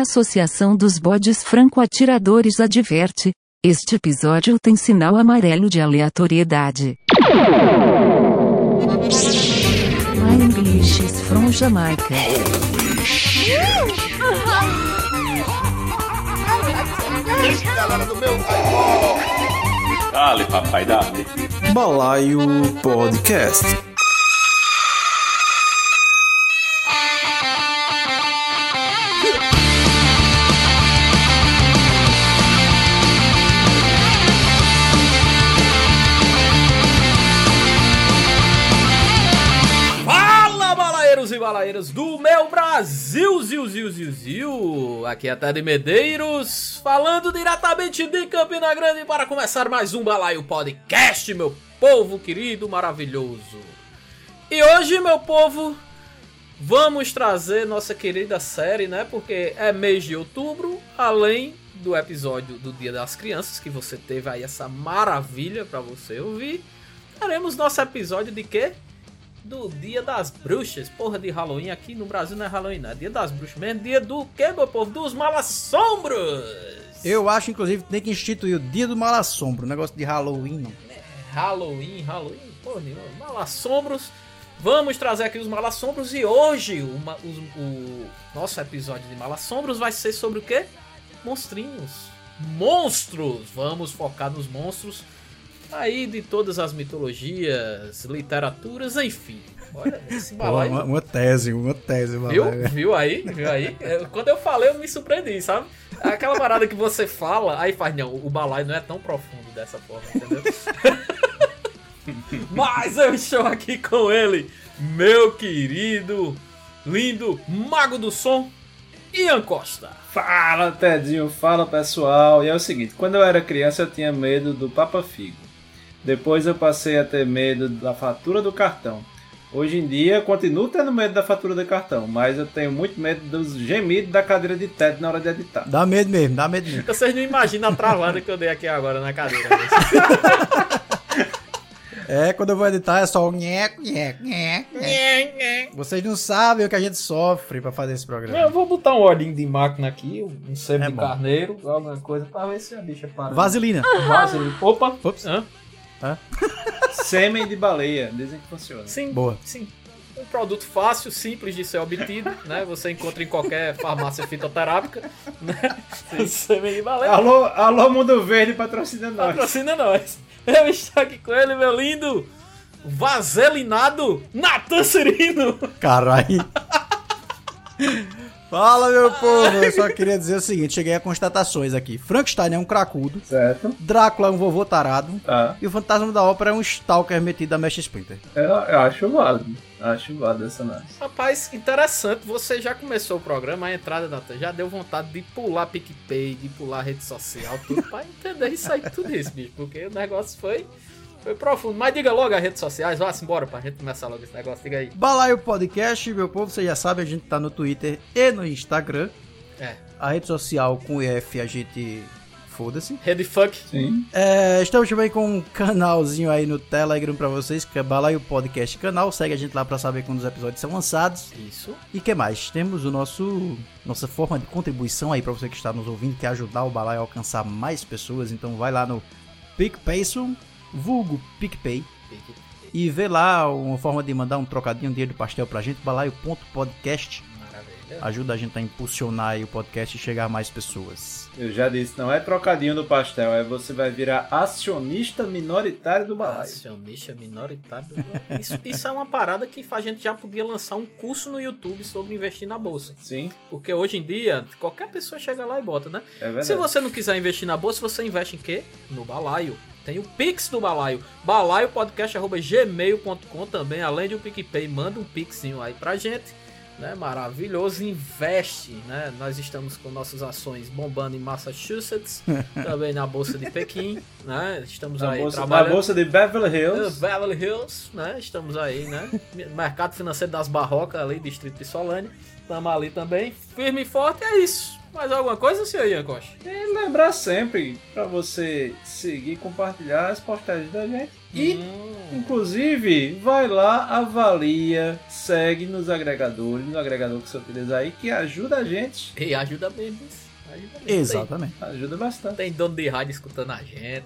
A Associação dos Bodes Franco-Atiradores adverte: este episódio tem sinal amarelo de aleatoriedade. My English is from Jamaica. Galera do meu Dale, papai, dale. Balaio Podcast. Balaeiras do meu Brasil, ziu, ziu, ziu, ziu. Aqui é Ted Medeiros, falando diretamente de Campina Grande para começar mais um Balaio Podcast, meu povo querido, maravilhoso. E hoje, meu povo, vamos trazer nossa querida série, né? Porque é mês de outubro, além do episódio do Dia das Crianças, que você teve aí essa maravilha para você ouvir. Teremos nosso episódio de quê? Do Dia das Bruxas. Porra de Halloween aqui no Brasil não é Halloween, não. É Dia das Bruxas mesmo. Dia do quê, meu povo? Dos malassombros. Eu acho, inclusive, que tem que instituir o dia do malassombro. Negócio de Halloween, não. Halloween, Halloween, porra nenhuma. Malassombros. Vamos trazer aqui os malassombros e hoje o, o nosso episódio de malassombros vai ser sobre o quê? Monstrinhos. Monstros. Vamos focar nos monstros aí de todas as mitologias, literaturas, enfim. Olha, esse balaio... uma, uma tese, uma tese. Viu? Balaio. Viu aí? Viu aí? É, Quando eu falei, eu me surpreendi, sabe? Aquela parada que você fala, aí faz, não, o balaio não é tão profundo dessa forma, entendeu? Mas eu estou aqui com ele, meu querido, lindo mago do som, Ian Costa. Fala, Tedinho, fala pessoal. E é o seguinte: quando eu era criança, eu tinha medo do Papa Figo. Depois eu passei a ter medo da fatura do cartão. Hoje em dia, eu continuo tendo medo da fatura do cartão, mas eu tenho muito medo dos gemidos da cadeira de TED na hora de editar. Dá medo mesmo, dá medo mesmo. Vocês não imaginam a travada que eu dei aqui agora na cadeira. né? É, quando eu vou editar é só o nheco, nheco, nheco, nheco. Vocês não sabem o que a gente sofre pra fazer esse programa. Eu vou botar um olhinho de máquina aqui, um sebo É de bom. carneiro, alguma coisa, pra ver se a bicha para. Vaselina. Vaselina. Opa! Ops. Hã? Sêmen de baleia, dizem que funciona. Sim, Boa. sim. Um produto fácil, simples de ser obtido, né? Você encontra em qualquer farmácia fitoterápica, né? Sêmen de baleia. Alô, alô, Mundo Verde, patrocina nós. Patrocina nós. Eu estou aqui com ele, meu lindo vaselinado Natan Cirino. Caralho. Fala, meu povo. Eu só queria dizer o seguinte: cheguei a constatações aqui. Frankenstein é um cracudo, Certo? Drácula é um vovô tarado. Tá. E o fantasma da ópera é um stalker metido a Mesh Splinter. Eu, eu acho válido. Acho válido essa análise. Rapaz, interessante. Você já começou o programa, a entrada Natan, já deu vontade de pular PicPay, de pular rede social, tudo pra entender isso aí, tudo isso, bicho. Porque o negócio foi, foi profundo. Mas diga logo as redes sociais, vá-se embora pra gente começar logo esse negócio. Diga aí. Balaio Podcast, meu povo, você já sabe, a gente tá no Twitter e no Instagram. É. A rede social com EF a gente. Foda-se. Rede Fuck. Sim. É, estamos também com um canalzinho aí no Telegram pra vocês, que é Balaio Podcast Canal. Segue a gente lá pra saber quando os episódios são lançados. Isso. E que mais? Temos o nosso nossa forma de contribuição aí pra você que está nos ouvindo, que é ajudar o Balaio a alcançar mais pessoas. Então vai lá no PicPayson, vulgo PicPay, e vê lá uma forma de mandar um trocadinho, um dinheiro do pastel pra gente, balaio.podcast. Maravilha. Ajuda a gente a impulsionar aí o podcast e chegar a mais pessoas. Eu já disse, não é trocadinho do pastel, é você vai virar acionista minoritário do balaio. Acionista minoritário. Isso, isso é uma parada que a gente já podia lançar um curso no YouTube sobre investir na bolsa. Sim, Porque hoje em dia, qualquer pessoa chega lá e bota, né? é verdade. Se você não quiser investir na bolsa, você investe em quê? No balaio. Tem o Pix do balaio. balaiopodcast.gmail.com também, além de o PicPay. Manda um pixinho aí pra gente. Né? Maravilhoso. Investe, né? Nós estamos com nossas ações bombando em Massachusetts. também na Bolsa de Pequim, né? Estamos na, aí bolsa, na trabalhando. bolsa de Beverly Hills. Beverly Hills, né? Estamos aí, né? Mercado financeiro das Barrocas ali, Distrito de Solânia. Estamos ali também. Firme e forte, é isso. Mais alguma coisa, senhor Ian Costa? E lembrar sempre pra você seguir e compartilhar as postagens da gente. E Hum, Inclusive, vai lá, avalia, segue nos agregadores, no agregador que você utiliza aí, que ajuda a gente. E ajuda mesmo. Ajuda mesmo. Exatamente. Ajuda bastante. Tem, tem dono de rádio escutando a gente.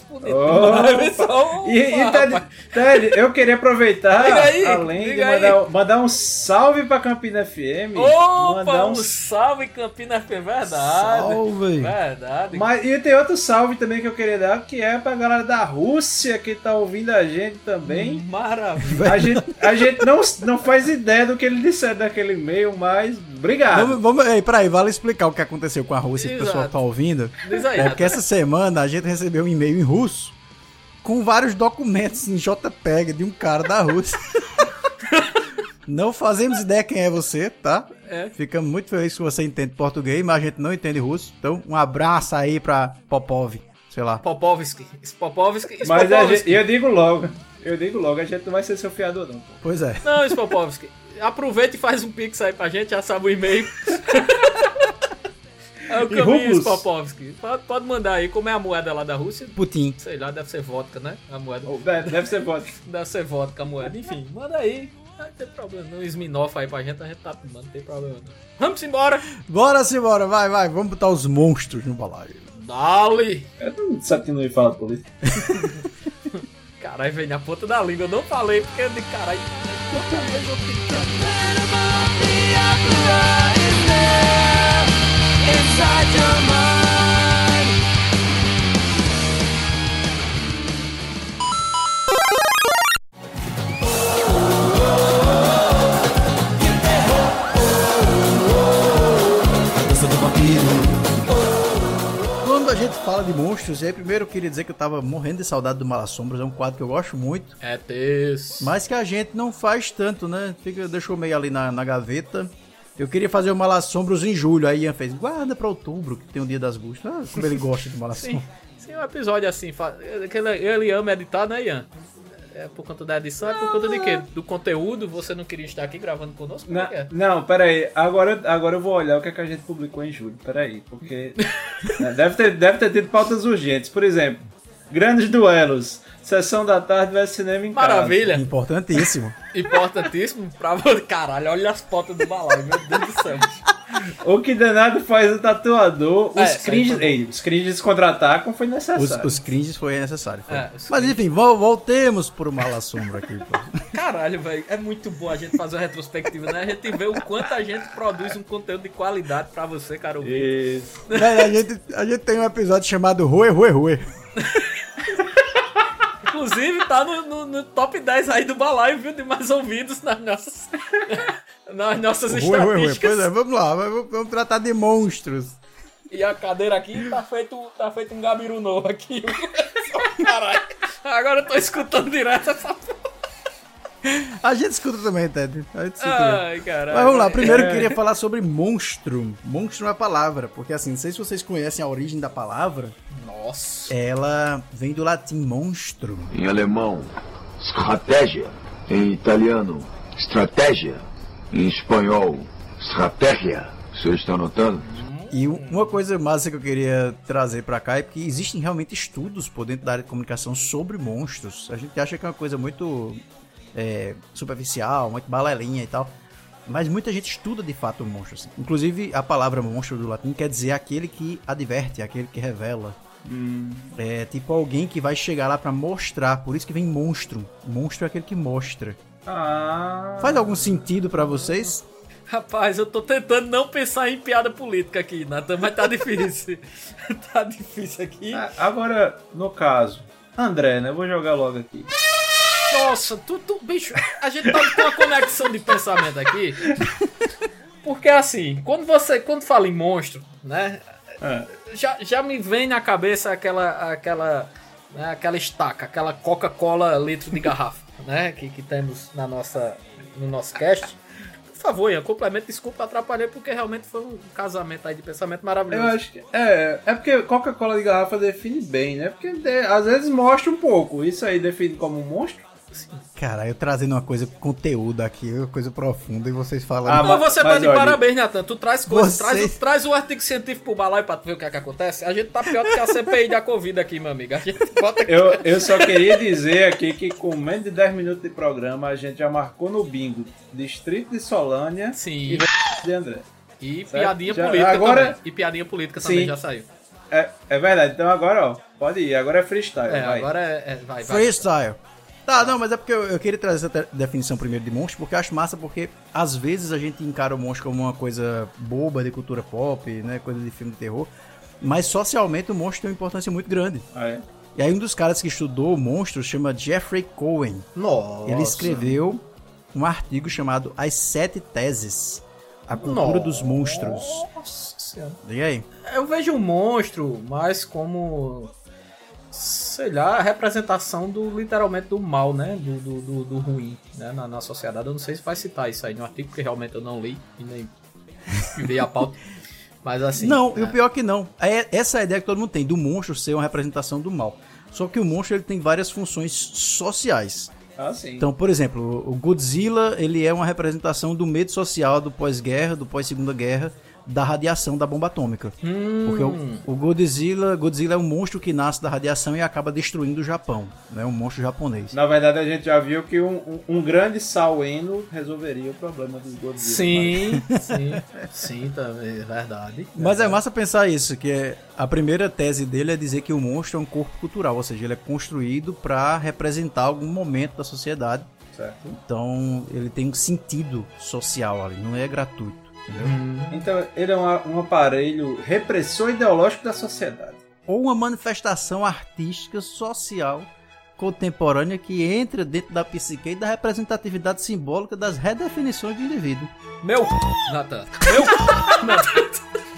Por dentro. Opa! Pessoal, E, e Ted, rapaz. Ted, eu queria aproveitar, aí, além de mandar, mandar um salve pra Campina FM, Opa, mandar um um salve Campina F, é verdade. Salve! Verdade. Mas, e tem outro salve também que eu queria dar, que é pra galera da Rússia que tá ouvindo a gente também. Maravilha. A gente, a gente não, não faz ideia do que ele disser daquele e-mail, mas obrigado. Vamos, vamos, ei, peraí, vale explicar o que aconteceu com a Rússia que o pessoal Exato. tá ouvindo. Aí, É porque essa semana a gente recebeu um e-mail em russo com vários documentos em JPEG de um cara da Rússia. Não fazemos ideia quem é você, tá? É. Ficamos muito felizes que você entende português, mas a gente não entende russo. Então, um abraço aí pra Popov, sei lá. Popovski. Spopovski. Mas a Spopovski. gente, eu digo logo, eu digo logo, a gente não vai ser seu fiador não. pô. Pois é. Não, Spopovski. Aproveita e faz um pix aí pra gente, já sabe o e-mail. É o caminho? Spopovski. Pode, pode mandar aí, como é a moeda lá da Rússia? Putin. Sei lá, deve ser vodka, né? A moeda. Ou Deve, deve ser bom. Deve ser vodka a moeda. Enfim, manda aí. Não tem problema. Não Sminoff aí pra gente, a gente tá tomando, não tem problema não. Vamos embora. Bora sim, bora, vai, vai. Vamos botar os monstros no balaio. Dali. Eu não sabe que não me fala polícia. Caralho, vem na ponta da língua. Eu não falei porque de caralho. Que- Quando a fala de monstros, e aí primeiro eu queria dizer que eu tava morrendo de saudade do Malassombros, é um quadro que eu gosto muito. É texto. Mas que a gente não faz tanto, né? Fica, deixou meio ali na, na gaveta. Eu queria fazer o Malassombros em julho, aí Ian fez, guarda pra outubro, que tem o dia das buscas. Ah, como ele gosta de Malassombros. Sim, sim, um episódio assim. Ele, ele ama editar, né, Ian? É por conta da edição, é por conta de quê? Do conteúdo, você não queria estar aqui gravando conosco? Como é Não, é? não, peraí. Agora, agora eu vou olhar o que, é que a gente publicou em julho. Peraí, porque. né, deve, ter, deve ter tido pautas urgentes. Por exemplo, grandes duelos. Sessão da tarde versus cinema em casa. Maravilha, Importantíssimo. importantíssimo pra você. Caralho, olha as fotos do balaio, meu Deus do céu. O que danado faz o tatuador. É, Os isso aí cringes. Ei, os cringes contra-atacam foi Os, necessário. os cringes foi necessário. foi. É, os Mas enfim, vol- voltemos pro Malassombro aqui. pô. Caralho, velho, é muito bom a gente fazer uma retrospectiva, né? A gente vê o quanto a gente produz um conteúdo de qualidade pra você, cara. ouvir. Isso. Velho, a, gente, a gente tem um episódio chamado Rue, Rue, Rue. Tá no, no- no top 10 aí do balaio, viu? De mais ouvidos nas nossas, nas nossas estatísticas. Pois é, vamos lá, vamos, vamos tratar de monstros. E a cadeira aqui tá feito, tá feito um gabiru novo aqui. Caralho. Agora eu tô escutando direto essa porra. A gente escuta também, Ted. A gente escuta. Ai, caralho. Mas vamos lá, primeiro eu É. queria falar sobre monstro. Monstro é uma palavra, porque assim, não sei se vocês conhecem a origem da palavra. Nossa. Ela vem do latim monstro. Em alemão, estratégia. Em italiano, estratégia. Em espanhol, estratégia. Vocês estão notando? E uma coisa massa que eu queria trazer pra cá é que existem realmente estudos por dentro da área de comunicação sobre monstros. A gente acha que é uma coisa muito é, superficial, muito balelinha e tal. Mas muita gente estuda de fato o monstro. assim. Inclusive, a palavra monstro do latim quer dizer aquele que adverte, aquele que revela. É tipo alguém que vai chegar lá pra mostrar. Por isso que vem monstro. Monstro é aquele que mostra. Ah. Faz algum sentido pra vocês? Rapaz, eu tô tentando não pensar em piada política aqui, Nathan, mas tá difícil. tá difícil aqui. Agora, no caso, André, né? Eu vou jogar logo aqui. Nossa, tu, tu, bicho, a gente tá com uma conexão de pensamento aqui. Porque assim, quando você quando fala em monstro, né? É. Já, já me vem na cabeça aquela aquela né, aquela estaca, aquela Coca-Cola litro de garrafa, né, que, que temos na nossa no nosso cast. Por favor, Ian, complemento, desculpa atrapalhei porque realmente foi um casamento aí de pensamento maravilhoso. Eu acho que. É, é porque Coca-Cola de garrafa define bem, né? Porque de- às vezes mostra um pouco. Isso aí define como um monstro? Assim. Cara, eu trazendo uma coisa conteúdo aqui, uma coisa profunda, e vocês falando. Ah, mas- você tá de olha- parabéns, Natan. Tu traz coisas, Vocês- traz, traz o artigo científico pro balaio pra tu ver o que é que acontece. A gente tá pior do que a CPI da Covid aqui, meu amigo. A gente bota aqui. Eu, eu só queria dizer aqui que com menos de 10 minutos de programa a gente já marcou no bingo Distrito de Solânia Sim. e de André. E Certo? piadinha Já- política agora- também. E piadinha política também Sim. já saiu. É, é verdade, então agora ó, pode ir, agora é freestyle. É, vai. agora é. é- vai, vai. Freestyle. Tá, não, mas é porque eu, eu queria trazer essa definição primeiro de monstro, porque eu acho massa, porque às vezes a gente encara o monstro como uma coisa boba de cultura pop, né, coisa de filme de terror, mas socialmente o monstro tem uma importância muito grande. Ah, é? E aí um dos caras que estudou monstros chama Jeffrey Cohen. Nossa. Ele escreveu um artigo chamado As Sete Teses, a cultura dos monstros. Nossa senhora. Liga aí. Eu vejo o monstro mais como. Sei lá, a representação do literalmente do mal, né? Do, do, do, do ruim né? Na, na sociedade. Eu não sei se vai citar isso aí no artigo, porque realmente eu não li e nem vi a pauta. Mas assim. não, e é. o pior que não. É essa é a ideia que todo mundo tem, do monstro ser uma representação do mal. Só que o monstro ele tem várias funções sociais. Ah, sim. Então, por exemplo, o Godzilla, ele é uma representação do medo social do pós-guerra, do pós-segunda guerra, da radiação da bomba atômica. Hum, Porque o, o Godzilla, Godzilla é um monstro que nasce da radiação e acaba destruindo o Japão, né? Um monstro japonês. Na verdade a gente já viu que um, um, um grande Saleno resolveria o problema dos Godzilla. Sim, sim, sim, também, é verdade. Mas é massa pensar isso, que é a primeira tese dele é dizer que o monstro é um corpo cultural, ou seja, ele é construído para representar algum momento da sociedade. Certo. Então, ele tem um sentido social ali, não é gratuito, entendeu? Então ele é uma- um aparelho repressor ideológico da sociedade. Ou uma manifestação artística social contemporânea que entra dentro da psique e da representatividade simbólica das redefinições do indivíduo. Meu Natan. Meu Natan.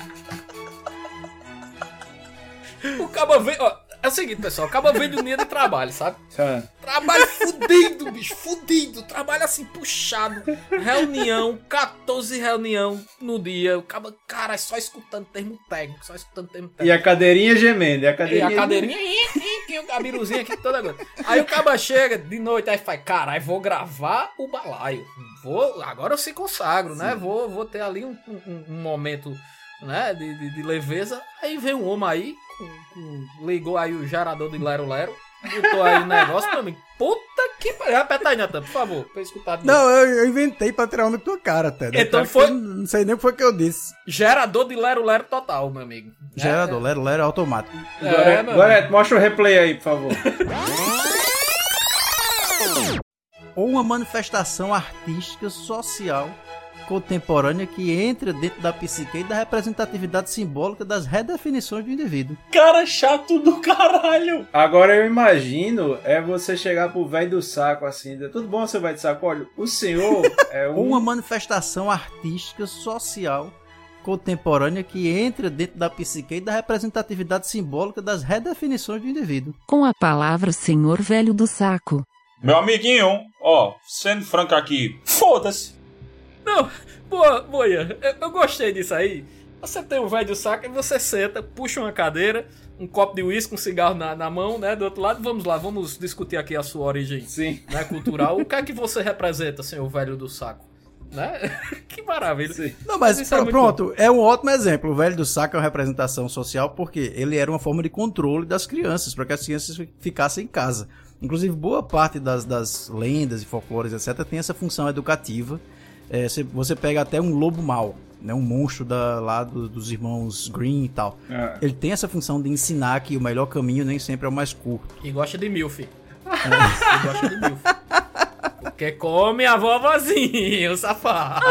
O cabo vem. Ó, é o seguinte, pessoal. O cabo vem do dia de trabalho, sabe? Ah, Trabalho fudido, bicho, fudido. Trabalho assim, puxado. Reunião, 14 reunião no dia. O cara, só escutando termo técnico, só escutando termo técnico. E a cadeirinha gemendo. E a E cadeirinha, a cadeirinha, ih, o cabiruzinho aqui toda agora. Aí o caba chega de noite, aí faz, caralho, vou gravar o balaio. Vou, agora eu se consagro, né? Vou, vou ter ali um, um- um momento né, de, de, de leveza. Aí vem um homem aí, ligou aí o gerador de Lero Lero, botou aí o negócio pra mim. Puta que pariu. Repete aí, Natan, por favor, pra eu escutar de. Não, eu, eu inventei pra tirar onda da tua cara, até. né? Então Cara, foi- Não sei nem o que foi que eu disse. Gerador de Lero Lero total, meu amigo. Gerador, lero, lero automático. É, Gorete, meu Gorete, mostra o replay aí, por favor. Ou uma manifestação artística social contemporânea que entra dentro da psique e da representatividade simbólica das redefinições do indivíduo. Cara chato do caralho. Agora eu imagino é você chegar pro velho do saco assim, tudo bom, seu velho do saco? Olha, o senhor é um... uma manifestação artística social contemporânea que entra dentro da psique e da representatividade simbólica das redefinições do indivíduo. Com a palavra senhor velho do saco. Meu amiguinho, ó, sendo franco aqui, foda-se. Não, boa, boia, eu, eu gostei disso aí. Você tem um velho do saco e você senta, puxa uma cadeira, um copo de uísque, um cigarro na, na mão, né? Do outro lado, vamos lá, vamos discutir aqui a sua origem Sim, né, cultural. o que é que você representa, senhor velho do saco? Né? que maravilha. sim. Não, mas, é pr- muito pronto, é um ótimo exemplo. O velho do saco é uma representação social porque ele era uma forma de controle das crianças, para que as crianças fi- ficassem em casa. Inclusive, boa parte das, das lendas e folclores, etc., tem essa função educativa. É, você, você pega até um lobo mau, né, um monstro da, lá do- dos irmãos Green e tal. Ah, Ele tem essa função de ensinar que o melhor caminho nem sempre é o mais curto. E gosta de milf. e gosta de milf. Porque come a vovozinha, o safado.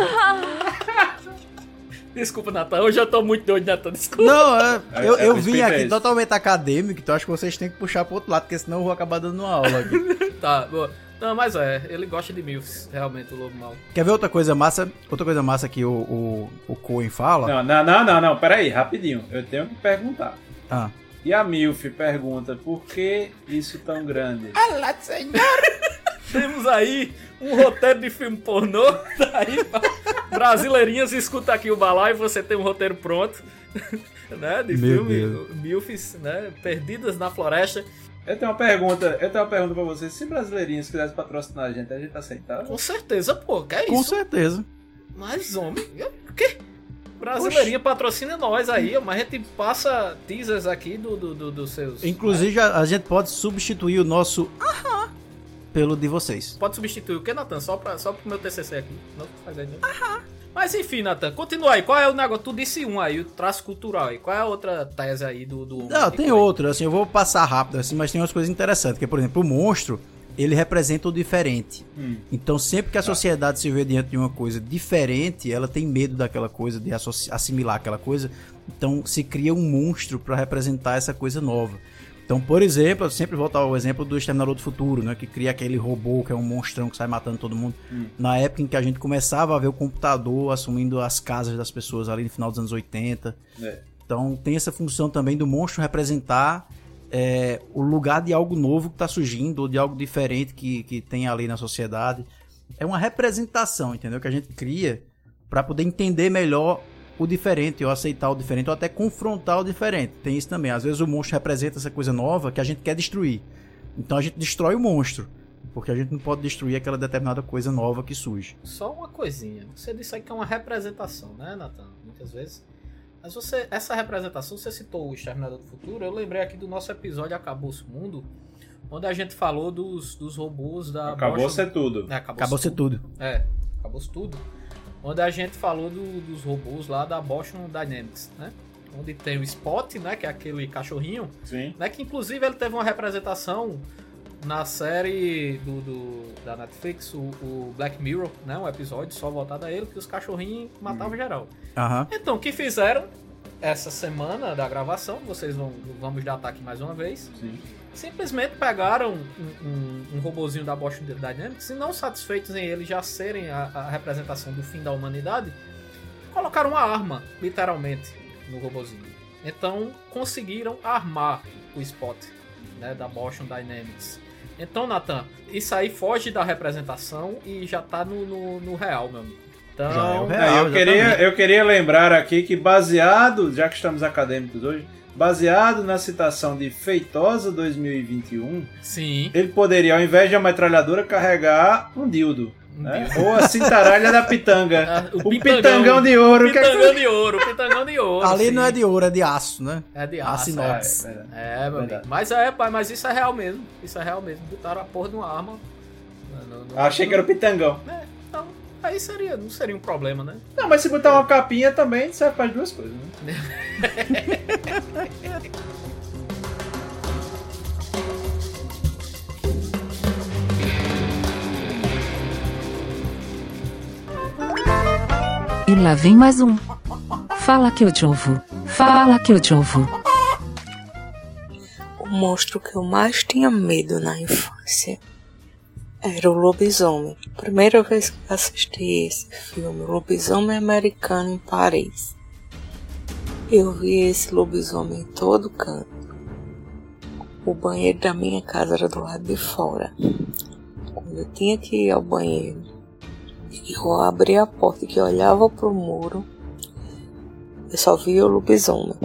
Desculpa, Natan. Hoje eu tô muito doido, Natan. Desculpa. Não, é, É, eu, é, eu o vim é aqui totalmente acadêmico, então acho que vocês têm que puxar pro outro lado, porque senão eu vou acabar dando uma aula aqui. Tá, boa. Não, mas é, ele gosta de milfs, realmente, o lobo mau. Quer ver outra coisa massa? Outra coisa massa que o, o, o Cohen fala? Não, não, não, não, não, peraí, rapidinho. Eu tenho que perguntar. Ah. E a Milf pergunta, por que isso tão grande? Temos aí um roteiro de filme pornô. Tá aí, pra- brasileirinhas, escuta aqui o balaio, você tem um roteiro pronto. né, de Meu filme Deus. Milfs, né, perdidas na floresta. Eu tenho uma pergunta, eu tenho uma pergunta pra você. Se brasileirinhos quisessem patrocinar a gente, a gente aceitava? Com certeza, pô, que é Com isso? certeza. Mas, homem, o quê? Brasileirinha patrocina nós aí, mas a gente passa teasers aqui do, do, do- dos seus. Inclusive, a, a gente pode substituir o nosso aham pelo de vocês. Pode substituir o que, Natan? Só, pra, só pro meu TCC aqui. Não faz aí, né? Mas enfim, Natan, continua aí. Qual é o negócio? Tu disse um aí, o traço cultural aí. Qual é a outra tese aí do. do Não, tem outro, assim, eu vou passar rápido, assim, mas tem umas coisas interessantes, que, por exemplo, o monstro, ele representa o diferente. Hum. Então, sempre que a sociedade se vê diante de uma coisa diferente, ela tem medo daquela coisa, de assimilar aquela coisa. Então, se cria um monstro para representar essa coisa nova. Então, por exemplo, eu sempre volto ao exemplo do Exterminador do Futuro, né? Que cria aquele robô que é um monstrão que sai matando todo mundo. Na época em que a gente começava a ver o computador assumindo as casas das pessoas ali no final dos anos 80. É. Então tem essa função também do monstro representar é, o lugar de algo novo que está surgindo, ou de algo diferente que, que tem ali na sociedade. É uma representação, entendeu? Que a gente cria para poder entender melhor o diferente, ou aceitar o diferente, ou até confrontar o diferente. Tem isso também. Às vezes o monstro representa essa coisa nova que a gente quer destruir. Então a gente destrói o monstro. Porque a gente não pode destruir aquela determinada coisa nova que surge. Só uma coisinha. Você disse aí que é uma representação, né, Natan? Muitas vezes. Mas você, essa representação, você citou o Exterminador do Futuro. Eu lembrei aqui do nosso episódio Acabou-se o Mundo, onde a gente falou dos, dos robôs da. Acabou Bosch- ser tudo. É, acabou, Acabou ser tudo. É, acabou-se tudo. Onde a gente falou do- dos robôs lá da Boston Dynamics, né? Onde tem o Spot, né? Que é aquele cachorrinho, Sim. né? Que inclusive ele teve uma representação na série do, do- da Netflix, o, o Black Mirror, né? Um episódio só voltado a ele, que os cachorrinhos matavam geral. Aham. Então, o que fizeram essa semana da gravação, vocês vão vamos datar aqui mais uma vez, Sim. Simplesmente pegaram um, um, um robozinho da Boston Dynamics e não satisfeitos em ele já serem a, a representação do fim da humanidade, colocaram uma arma, literalmente, no robozinho. Então conseguiram armar o Spot né, da Boston Dynamics. Então, Nathan, isso aí foge da representação e já tá no, no, no real, meu amigo. Então, é É, real, eu, queria, eu queria lembrar aqui que, baseado, já que estamos acadêmicos hoje, baseado na citação de Feitosa 2021, sim. ele poderia, ao invés de uma metralhadora, carregar um dildo. Né? Ou a cintaralha da pitanga. Ah, o pitangão de ouro. que é- Pitangão de ouro, pitangão de ouro. Ali sim. não é de ouro, é de aço, né? É de aço aço. Ah, é verdade. É, meu amigo. Mas é, pai, mas isso é real mesmo. Isso é real mesmo. Botaram a porra de uma arma. no- no- no- Achei que era o pitangão. É, aí seria, não seria um problema, né? Não, mas se botar uma capinha também serve para as duas coisas, né? E lá vem mais um. Fala que eu te ouvo. Fala que eu te ouvo. O monstro que eu mais tinha medo na infância era o lobisomem. Primeira vez que assisti esse filme, Lobisomem Americano em Paris. Eu vi esse lobisomem em todo canto. O banheiro da minha casa era do lado de fora. Quando eu tinha que ir ao banheiro, eu abria a porta que olhava pro muro, eu só via o lobisomem.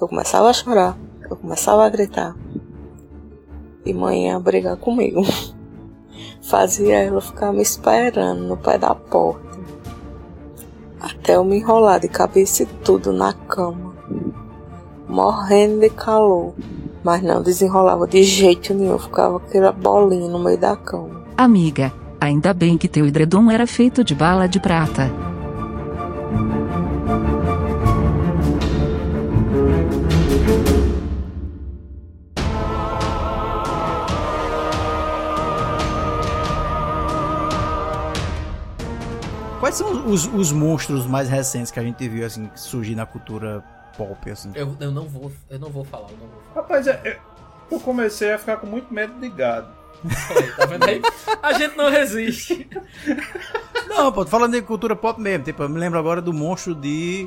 Eu começava a chorar, eu começava a gritar. E ia brigar comigo. Fazia ela ficar me esperando no pé da porta. Até eu me enrolar de cabeça e tudo na cama. Morrendo de calor. Mas não desenrolava de jeito nenhum. Ficava aquela bolinha no meio da cama. Amiga, ainda bem que teu edredom era feito de bala de prata. Quais são os, os monstros mais recentes que a gente viu, assim, surgir na cultura pop, assim? Eu, eu não vou, eu não vou falar, eu não vou Rapaz, eu, eu- eu comecei a ficar com muito medo de gado. falar. Tá vendo aí? A gente não resiste. Não, pô, tô falando de cultura pop mesmo. Tipo, eu me lembro agora do monstro de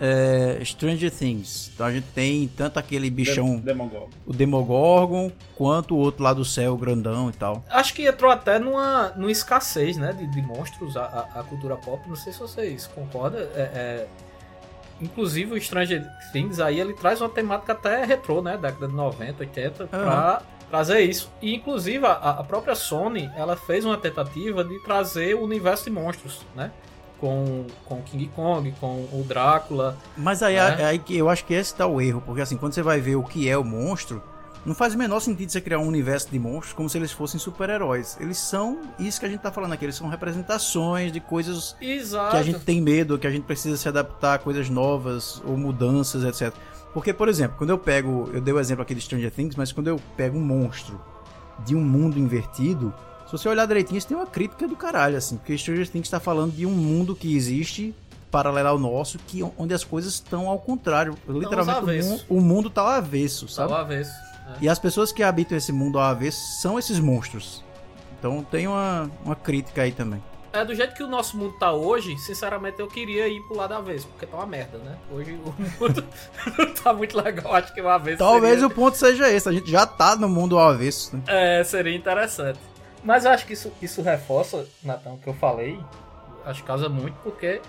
é, Stranger Things. Então a gente tem tanto aquele bichão, Demogorgon. o Demogorgon, quanto o outro lá do céu, o grandão e tal. Acho que entrou até numa, numa escassez, né, de, de monstros a, a- cultura pop. Não sei se vocês concordam. É, é, inclusive o Stranger Things aí ele traz uma temática até retrô, né? Década de 90, 80, pra trazer isso. E inclusive a, a própria Sony, ela fez uma tentativa de trazer o universo de monstros, né? Com, com King Kong, com o Drácula. Mas aí, É. aí que eu acho que esse tá o erro, porque assim, quando você vai ver o que é o monstro, não faz o menor sentido você criar um universo de monstros como se eles fossem super-heróis. Eles são isso que a gente tá falando aqui, eles são representações de coisas Exato. que a gente tem medo, que a gente precisa se adaptar a coisas novas ou mudanças, etc. Porque, por exemplo, quando eu pego, eu dei o exemplo aqui de Stranger Things, mas quando eu pego um monstro de um mundo invertido, se você olhar direitinho, isso tem uma crítica do caralho, assim, porque Stranger Things está falando de um mundo que existe paralelo ao nosso, que onde as coisas estão ao contrário. Literalmente, o, o mundo tá ao avesso, Tá sabe? ao avesso. né? E as pessoas que habitam esse mundo ao avesso são esses monstros. Então tem uma, uma crítica aí também. É, do jeito que o nosso mundo tá hoje, sinceramente eu queria ir pro lado avesso, porque tá uma merda, né? Hoje o mundo não tá muito legal, acho que o avesso Talvez seria... o ponto seja esse, a gente já tá no mundo ao avesso, né? É, seria interessante. Mas eu acho que isso, isso reforça, Natão, o que eu falei. Acho que causa muito, porque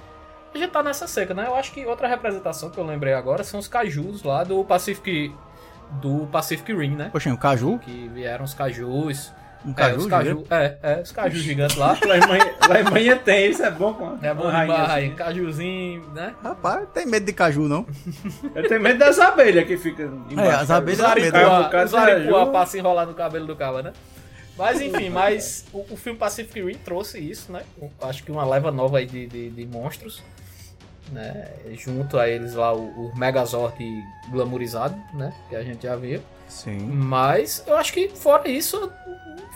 a gente tá nessa seca, né? Eu acho que outra representação que eu lembrei agora são os cajus lá do Pacific. Do Pacific Rim, né? Poxa, um caju? Que vieram os cajus. Um é, caju, gigante? caju, é, é, os cajus gigantes lá. Lá em Manhã- lá em manhã tem, isso é bom com É bom demais, assim. cajuzinho, né? Rapaz, tem medo de caju, não? Eu tenho medo das abelhas que ficam embaixo. É, as abelhas Os aripuá, os aripuá caju. se enrolar no cabelo do cara, né? Mas enfim, mas o, o filme Pacific Rim trouxe isso, né? Acho que uma leva nova aí de, de, de monstros. Né? Junto a eles lá o, o Megazord glamourizado, né? Que a gente já viu. Sim. Mas eu acho que fora isso, eu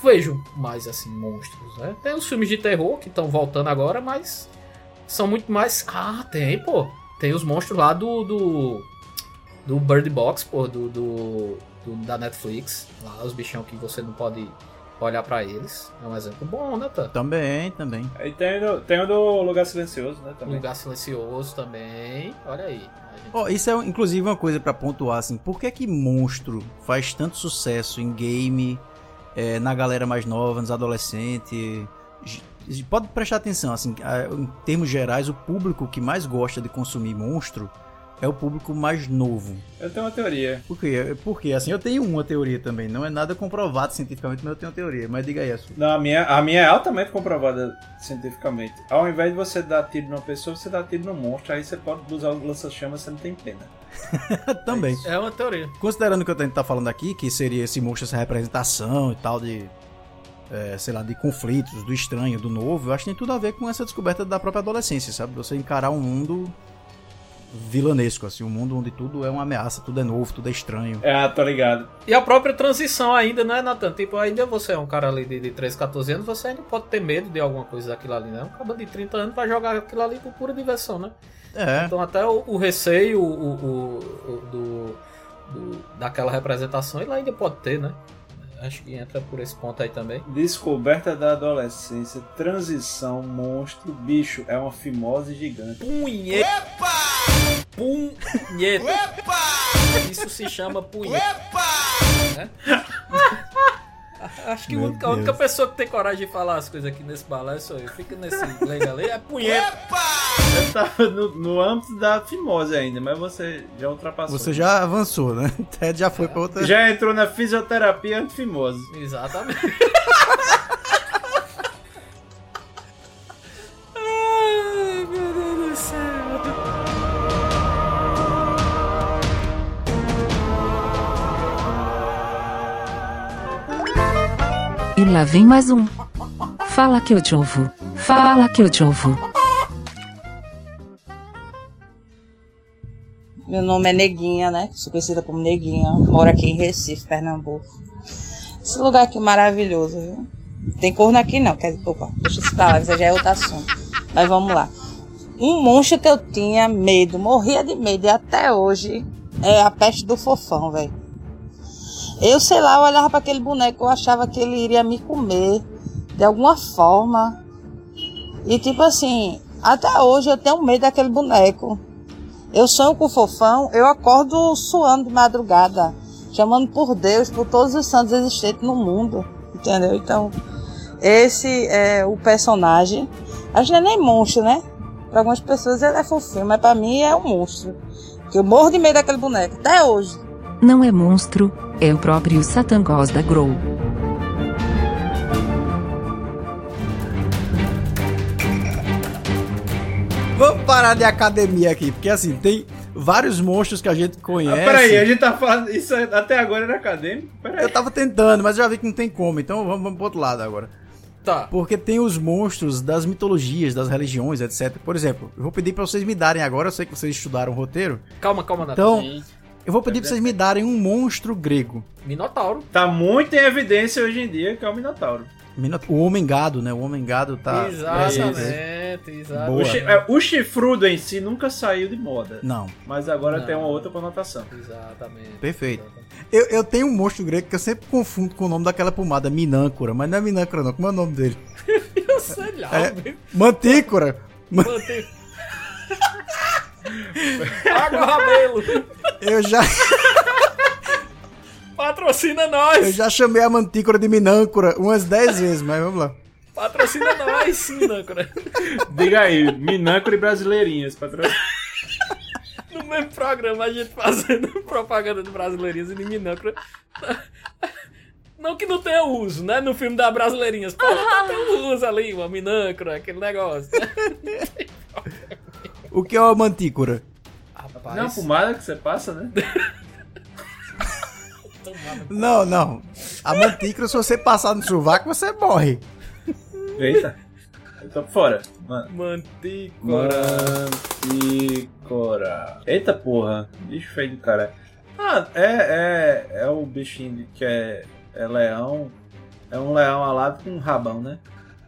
vejo mais assim monstros, né? Tem os filmes de terror que estão voltando agora, mas são muito mais. Ah, tem, pô. Tem os monstros lá do. do, do Bird Box, pô, do, do, do- da Netflix. Lá, os bichão que você não pode olhar pra eles. É um exemplo bom, né, Tan? Também, também. Aí tem, o- tem o do Lugar Silencioso, né? Também. Lugar Silencioso também. Olha aí. Gente- Ó, isso é inclusive uma coisa pra pontuar, assim. Por que que Monstro faz tanto sucesso em game, é, na galera mais nova, nos adolescentes? Pode prestar atenção, assim, a- em termos gerais, o público que mais gosta de consumir Monstro é o público mais novo. Eu tenho uma teoria. Por quê? Porque, assim, eu tenho uma teoria também. Não é nada comprovado cientificamente, mas eu tenho uma teoria. Mas diga aí a sua. Não, a minha, a minha é altamente comprovada cientificamente. Ao invés de você dar tiro numa pessoa, você dá tiro no monstro. Aí você pode usar o lança-chamas, você não tem pena. também. É uma teoria. Considerando o que eu tento estar falando aqui, que seria esse monstro, essa representação e tal de, é, sei lá, de conflitos, do estranho, do novo, eu acho que tem tudo a ver com essa descoberta da própria adolescência, sabe? Você encarar um mundo vilanesco, assim, um mundo onde tudo é uma ameaça, tudo é novo, tudo é estranho. É, tô ligado. E a própria transição ainda, né, Nathan? Tipo, ainda você é um cara ali de, de 13, 14 anos, você ainda pode ter medo de alguma coisa daquilo ali, né? Um cara de 30 anos vai jogar aquilo ali por pura diversão, né? É, Então até o, o receio o, o- o- do, do- daquela representação ele ainda pode ter, né? Acho que entra por esse ponto aí também. Descoberta da adolescência, transição, monstro, bicho, é uma fimose gigante. Punheta! Punheta! Isso se chama punheta. Né? Acho que a única, a única pessoa que tem coragem de falar as coisas aqui nesse balé sou eu. Fica nesse legal ali, é punheta. Eu tava no, no âmbito da fimose ainda, mas você já ultrapassou. você já avançou, né? Ted já foi pra outra... Já entrou na fisioterapia antifimose. Exatamente. E lá vem mais um. Fala que eu te ouvo. Fala que eu te ouvo. Meu nome é Neguinha, né? Sou conhecida como Neguinha. Moro aqui em Recife, Pernambuco. Esse lugar aqui é maravilhoso, viu? Tem corno aqui não, quer dizer, opa, deixa isso pra lá, isso já é outro assunto. Mas vamos lá. Um monstro que eu tinha medo, morria de medo, e até hoje é a peste do fofão, velho. Eu sei lá, eu olhava para aquele boneco, eu achava que ele iria me comer de alguma forma. E tipo assim, até hoje eu tenho medo daquele boneco. Eu sonho com o fofão, eu acordo suando de madrugada, chamando por Deus, por todos os santos existentes no mundo, entendeu? Então, esse é o personagem. A gente não é nem monstro, né? Pra algumas pessoas ele é fofinho, mas pra mim é um monstro. Que eu morro de medo daquele boneco, até hoje. Não é monstro, é o próprio Satangos da Grow. Vamos parar de academia aqui, porque assim, tem vários monstros que a gente Ah, conhece. peraí, a gente tá falando. Isso até agora era acadêmico? Peraí. Eu tava tentando, mas já vi que não tem como, então vamos, vamos pro outro lado agora. Tá. Porque tem os monstros das mitologias, das religiões, etc. Por exemplo, eu vou pedir pra vocês me darem agora, eu sei que vocês estudaram o roteiro, Calma, calma, Natan. então eu vou pedir pra vocês me darem um monstro grego. Minotauro. Tá muito em evidência hoje em dia que é o Minotauro. Mino- O homem gado, né? O homem gado tá. Exatamente, exatamente. Boa. O, chi- é, o chifrudo em si nunca saiu de moda. Não, Mas agora Não. tem uma outra conotação. Exatamente. Perfeito. Exatamente. eu, eu tenho um monstro grego que eu sempre confundo com o nome daquela pomada, Minâncora, mas não é Minâncora não, como é o nome dele? Eu sei lá, É. velho. Mantícora! Água Rabelo. Eu já, Patrocina eu nós. já chamei a Mantícora de Minâncora umas 10 vezes, mas vamos lá. Patrocina nós, sim, Nâncora. Diga aí, Minâncora e Brasileirinhas, patrão. No mesmo programa, a gente fazendo propaganda de brasileirinhas e de Minâncora. Não que não tenha uso, né? No filme da Brasileirinhas. Pô, tem um uso ali, uma Minâncora, aquele negócio. O que é uma Mantícora? Rapaz, Não é uma pomada que você passa, né? Não, não. A Mantícora, se você passar no sovaco, você morre. Eita. Eu tô fora. Man- Mantícora. Mantícora. Eita porra. Bicho feio do cara. Ah, é, é, é o bichinho que é, é leão. É um leão alado com um rabão, né?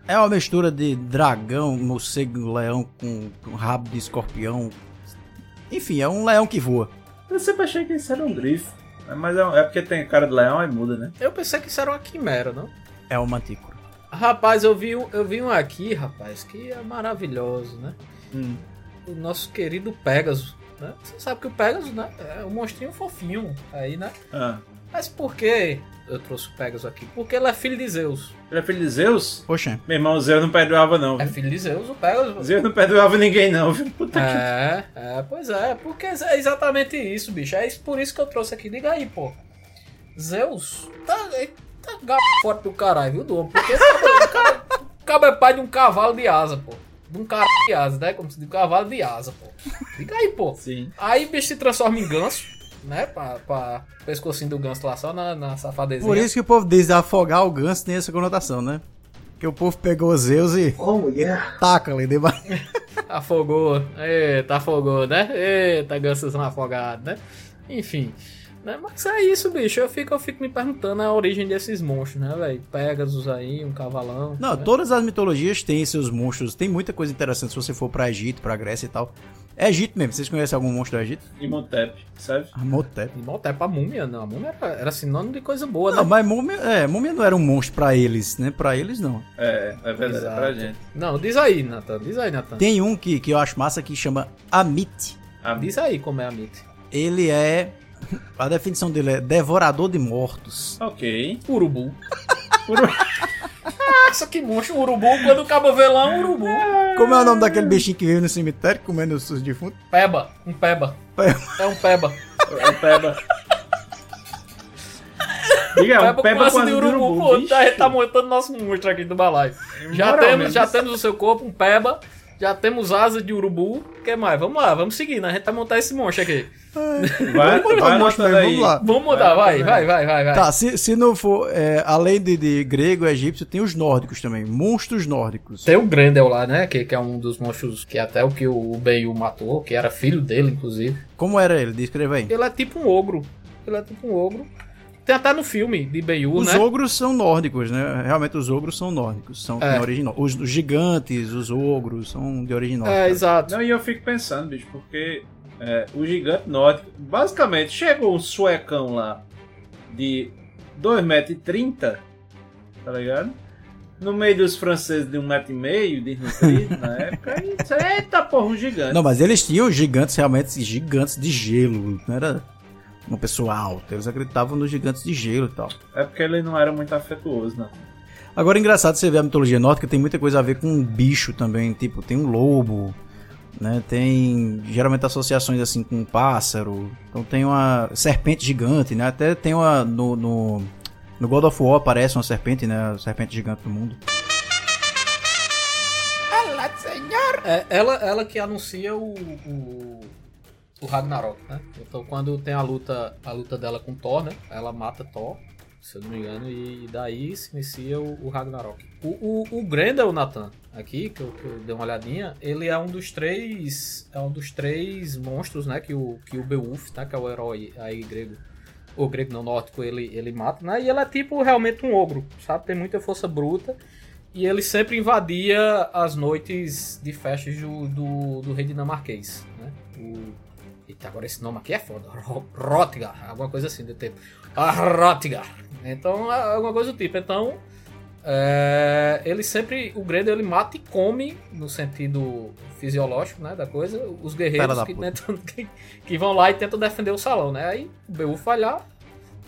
É uma mistura de dragão, morcego, leão com, com rabo de escorpião. Enfim, é um leão que voa. Eu sempre achei que isso era um grifo. Mas é, é porque tem cara de leão e muda, né? Eu pensei que isso era uma quimera, não? É uma Mantícora. Rapaz, eu vi, um, eu vi um aqui, rapaz, que é maravilhoso, né? Hum. O nosso querido Pegasus, né? Você sabe que o Pegasus, né? É um monstrinho fofinho aí, né? Ah. Mas por que eu trouxe o Pegasus aqui? Porque ele é filho de Zeus. Ele é filho de Zeus? Poxa, Meu irmão, Zeus não perdoava, não. É viu? filho de Zeus, o Pegasus. Zeus não perdoava ninguém, não, viu? Puta que. É, é, pois é, porque é exatamente isso, bicho. É por isso que eu trouxe aqui. Diga aí, pô. Zeus tá, tá gato forte do caralho, viu, Dom? Porque esse o cabo é pai de um cavalo de asa, pô. De um caralho de asa, né? Como se diz, um cavalo de asa, pô. Diga aí, pô. Sim. Aí o bicho se transforma em ganso, né? Pra, pra pescocinho do ganso lá só na, na safadezinha. por isso que o povo diz afogar o ganso tem essa conotação, né? Que o povo pegou Zeus e taca ali debaixo. Afogou. Eita, afogou, né? Eita, gansozão afogado, né? Enfim. Né? Mas é isso, bicho. Eu fico, eu fico me perguntando a origem desses monstros, né, velho? Pegasus aí, um cavalão. Não, né? todas as mitologias têm seus monstros. Tem muita coisa interessante se você for pra Egito, pra Grécia e tal. É Egito mesmo. Vocês conhecem algum monstro do Egito? Imhotep, sabe? Amotep. E Até pra múmia, não. A múmia era, era sinônimo de coisa boa, Não, né? mas múmia, é, múmia não era um monstro pra eles, né? Pra eles não. É, é verdade, é pra Exato. gente. Não, diz aí, Nathan. Diz aí, Nathan. Tem um que, que eu acho massa que chama Amit. A Diz aí como é a Mite. Ele é. A definição dele é devorador de mortos. Ok. Urubu. Urubu. Nossa, que monstro. Urubu, quando o cabo vê lá, um urubu. Como é o nome daquele bichinho que vive no cemitério comendo os seus defuntos? Peba. Um peba. Peba. É um peba. É um peba. Diga, é um Peba, peba com asa de urubu. urubu. Pô, tá, tá montando nosso monstro aqui do balaio. Já temos, já temos no seu corpo um peba. Já temos asa de urubu. O que mais? Vamos lá, vamos seguir, né? A gente vai montar esse monstro aqui. Vai, Vamos vai monstro anotando mesmo, aí. vamos lá. Vamos mudar, vai, vai, vai, vai, vai. Tá, se, se não for. é, além de, de grego e egípcio, tem os nórdicos também. Monstros nórdicos. Tem o Grendel lá, né? Que, que é um dos monstros que até o que o Beiu matou, que era filho dele, inclusive. Como era ele? Descreva aí. Ele é tipo um ogro. Ele é tipo um ogro. Tem até no filme de Beiu, Os né? ogros são nórdicos, né? Realmente os ogros são nórdicos. São É. de origem nórdica. Os, os gigantes, os ogros, são de origem nórdica. É, exato. Não, e eu fico pensando, bicho, porque é, o gigante nórdico, basicamente, chegou um suecão lá de 2,30m, tá ligado? No meio dos franceses de 1,5m, desnutrido na época, e disse, eita porra, um gigante. Não, mas eles tinham gigantes realmente gigantes de gelo. Não era uma pessoa alta. Eles acreditavam nos gigantes de gelo e tal. É porque ele não era muito afetuoso, não. Agora, engraçado você ver a mitologia nórdica, tem muita coisa a ver com um bicho também. Tipo, tem um lobo, né? Tem geralmente associações assim com pássaro. Então tem uma serpente gigante, né? Até tem uma no, no, no God of War aparece uma serpente, né? A serpente gigante do mundo. É, ela, ela que anuncia o, o, o Ragnarok, né? Então quando tem a luta, a luta dela com Thor, né? Ela mata Thor, se eu não me engano, e daí se inicia o, o Ragnarok. O, o, o Grendel, Nathan, aqui, que eu, que eu dei uma olhadinha, ele é um dos três. É um dos três monstros, né? Que o, que o Beowulf, né? Que é o herói aí grego. O grego não nórdico, ele, ele mata, né? E ele é tipo realmente um ogro, sabe? Tem muita força bruta. E ele sempre invadia as noites de festas do, do, do rei dinamarquês, né? O, eita, agora esse nome aqui é foda. Ro- Rotgar, alguma coisa assim do. Ah, Rotgar. Então, é alguma coisa do tipo. Então, é, ele sempre, o Grendel ele mata e come, no sentido fisiológico, né, da coisa, os guerreiros que, tentam- que, que vão lá e tentam defender o salão, né? Aí o Beowulf falhar,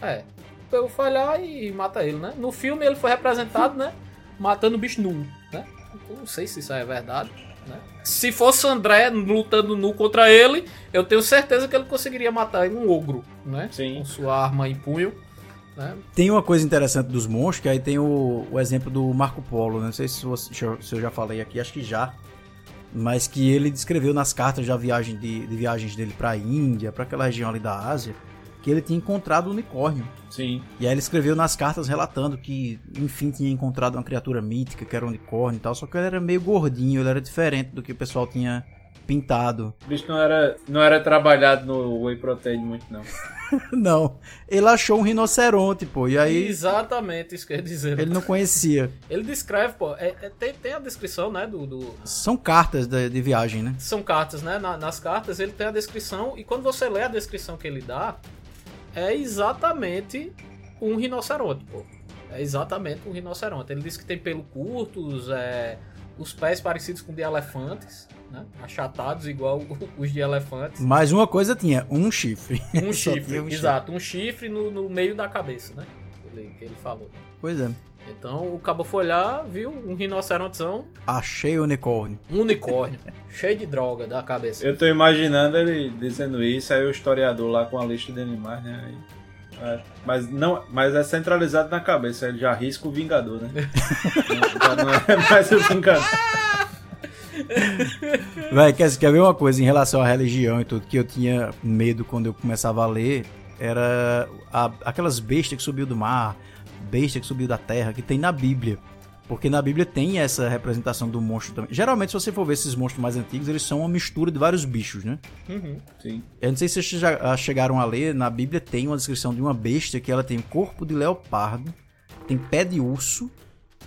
é, o Beowulf falhar e mata ele, né? No filme ele foi representado, né, matando o bicho nu, né? Eu não sei se isso é verdade, né? Se fosse o André lutando nu contra ele, eu tenho certeza que ele conseguiria matar um ogro, né? Sim. Com sua arma em punho, né? Tem uma coisa interessante dos monstros, que aí tem o, o exemplo do Marco Polo, né? não sei se, você- se eu já falei aqui, acho que já. Mas que ele descreveu nas cartas de viagem de, de viagens dele pra Índia, pra aquela região ali da Ásia, que ele tinha encontrado o unicórnio. Sim. E aí ele escreveu nas cartas relatando que, enfim, tinha encontrado uma criatura mítica, que era um unicórnio e tal, só que ele era meio gordinho, ele era diferente do que o pessoal tinha pintado. O bicho não era, não era trabalhado no Whey Protein muito, não. Não, ele achou um rinoceronte, pô, e aí Exatamente, isso quer dizer. ele não conhecia. Ele descreve, pô, é- é- tem, tem a descrição, né, do... do- São cartas de, de viagem, né? são cartas, né, na- nas cartas ele tem a descrição, e quando você lê a descrição que ele dá, é exatamente um rinoceronte, pô. É exatamente um rinoceronte. Ele diz que tem pelo curtos, é, os pés parecidos com de elefantes, né, achatados igual os de elefantes. Mas uma coisa tinha, um chifre. Um chifre, um exato, um chifre no, no meio da cabeça, né, que ele, que ele falou. Pois é. Então o cabo foi lá, viu um rinocerontezão, Achei o unicórnio. um unicórnio, cheio de droga da cabeça. Eu tô imaginando ele dizendo isso, aí o historiador lá com a lista de animais, né? Aí, é, mas, não, mas é centralizado na cabeça, ele já risca o Vingador, né? Não- não é mais o Vingador. Véi, quer, quer ver uma coisa em relação à religião e tudo que eu tinha medo quando eu começava a ler? Era a- aquelas bestas que subiu do mar, besta que subiu da terra, que tem na Bíblia. Porque na Bíblia tem essa representação do monstro também. Geralmente, se você for ver esses monstros mais antigos, eles são uma mistura de vários bichos, né? Uhum. Sim. Eu não sei se vocês já ah, chegaram a ler, na Bíblia tem uma descrição de uma besta que ela tem corpo de leopardo, tem pé de urso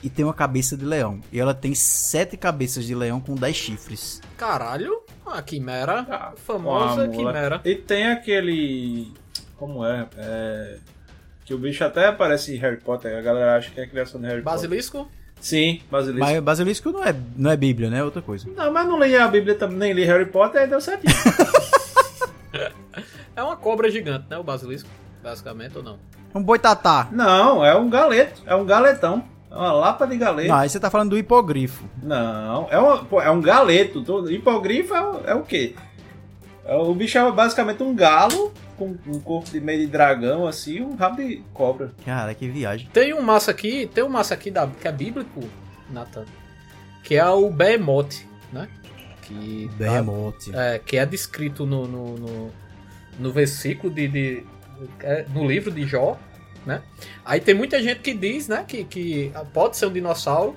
e tem uma cabeça de leão. E ela tem sete cabeças de leão com dez chifres. Caralho, a quimera, Ah, famosa quimera. E tem aquele. Como é? É, Que o bicho até aparece em Harry Potter, a galera acha que é a criação de Harry Potter. Basilisco? Sim, basilisco. Mas basilisco não é, não é Bíblia, né? É outra coisa. Não, mas não li a Bíblia também, nem li Harry Potter, aí deu certinho. É uma cobra gigante, né? O basilisco, basicamente, ou não? Um boitatá. não, é um galeto, é um galetão. É uma lapa de galeto. Não, aí você tá falando do hipogrifo. Não, é, uma, pô, é um galeto. Todo, hipogrifo é, o- é o quê? É, o bicho é basicamente um galo com um corpo de meio de dragão, assim, e um rabo de cobra. Cara, que viagem. Tem um massa aqui, tem um massa aqui da, que é bíblico, Nathan, que é o Behemoth, né? Que, Behemoth. é, que é descrito no, no, no, no versículo de, de- é, no livro de Jó, né? Aí tem muita gente que diz, né, que, que pode ser um dinossauro,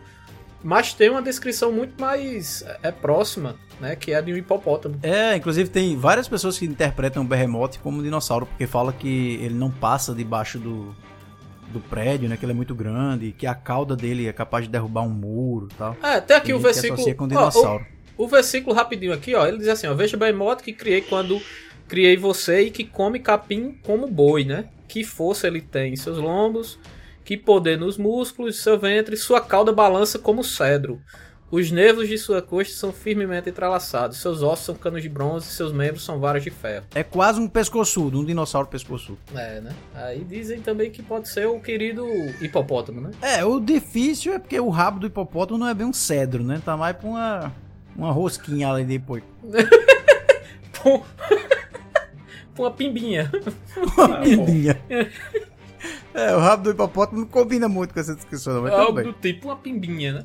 mas tem uma descrição muito mais é, próxima, né, que é de um hipopótamo. É, inclusive tem várias pessoas que interpretam o Behemoth como um dinossauro, porque fala que ele não passa debaixo do, do prédio, né? Que ele é muito grande, que a cauda dele é capaz de derrubar um muro e tal. É, tem aqui o versículo. com ó, o- dinossauro. O versículo rapidinho aqui, ó, ele diz assim, ó, veja bem modo que criei quando criei você e que come capim como boi, né? Que força ele tem em seus lombos, que poder nos músculos de seu ventre, sua cauda balança como cedro. Os nervos de sua costa são firmemente entrelaçados, seus ossos são canos de bronze, seus membros são varas de ferro. É quase um pescoçudo, um dinossauro pescoçudo. É, né? Aí dizem também que pode ser o querido hipopótamo, né? É, o difícil é porque o rabo do hipopótamo não é bem um cedro, né? Tá mais pra uma. Uma rosquinha ali depois. Pum. Uma pimbinha. Uma pimbinha. É, o rabo do hipopótamo não combina muito com essa descrição, não, mas tudo Algo do tipo uma pimbinha, né?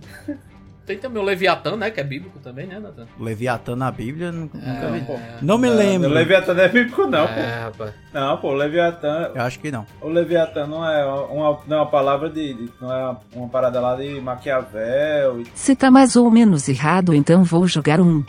Tem também o Leviatã, né? Que é bíblico também, né, Nathan? Leviatã na Bíblia, nunca nunca vi. pô. Não me lembro. O Leviatã não é bíblico, não, pô. É, rapaz. Não, pô, o Leviatã. Eu acho que não. O Leviatã não é uma, não é uma palavra de. de- não é uma, parada lá de Maquiavel. e- Se tá mais ou menos errado, então vou jogar um.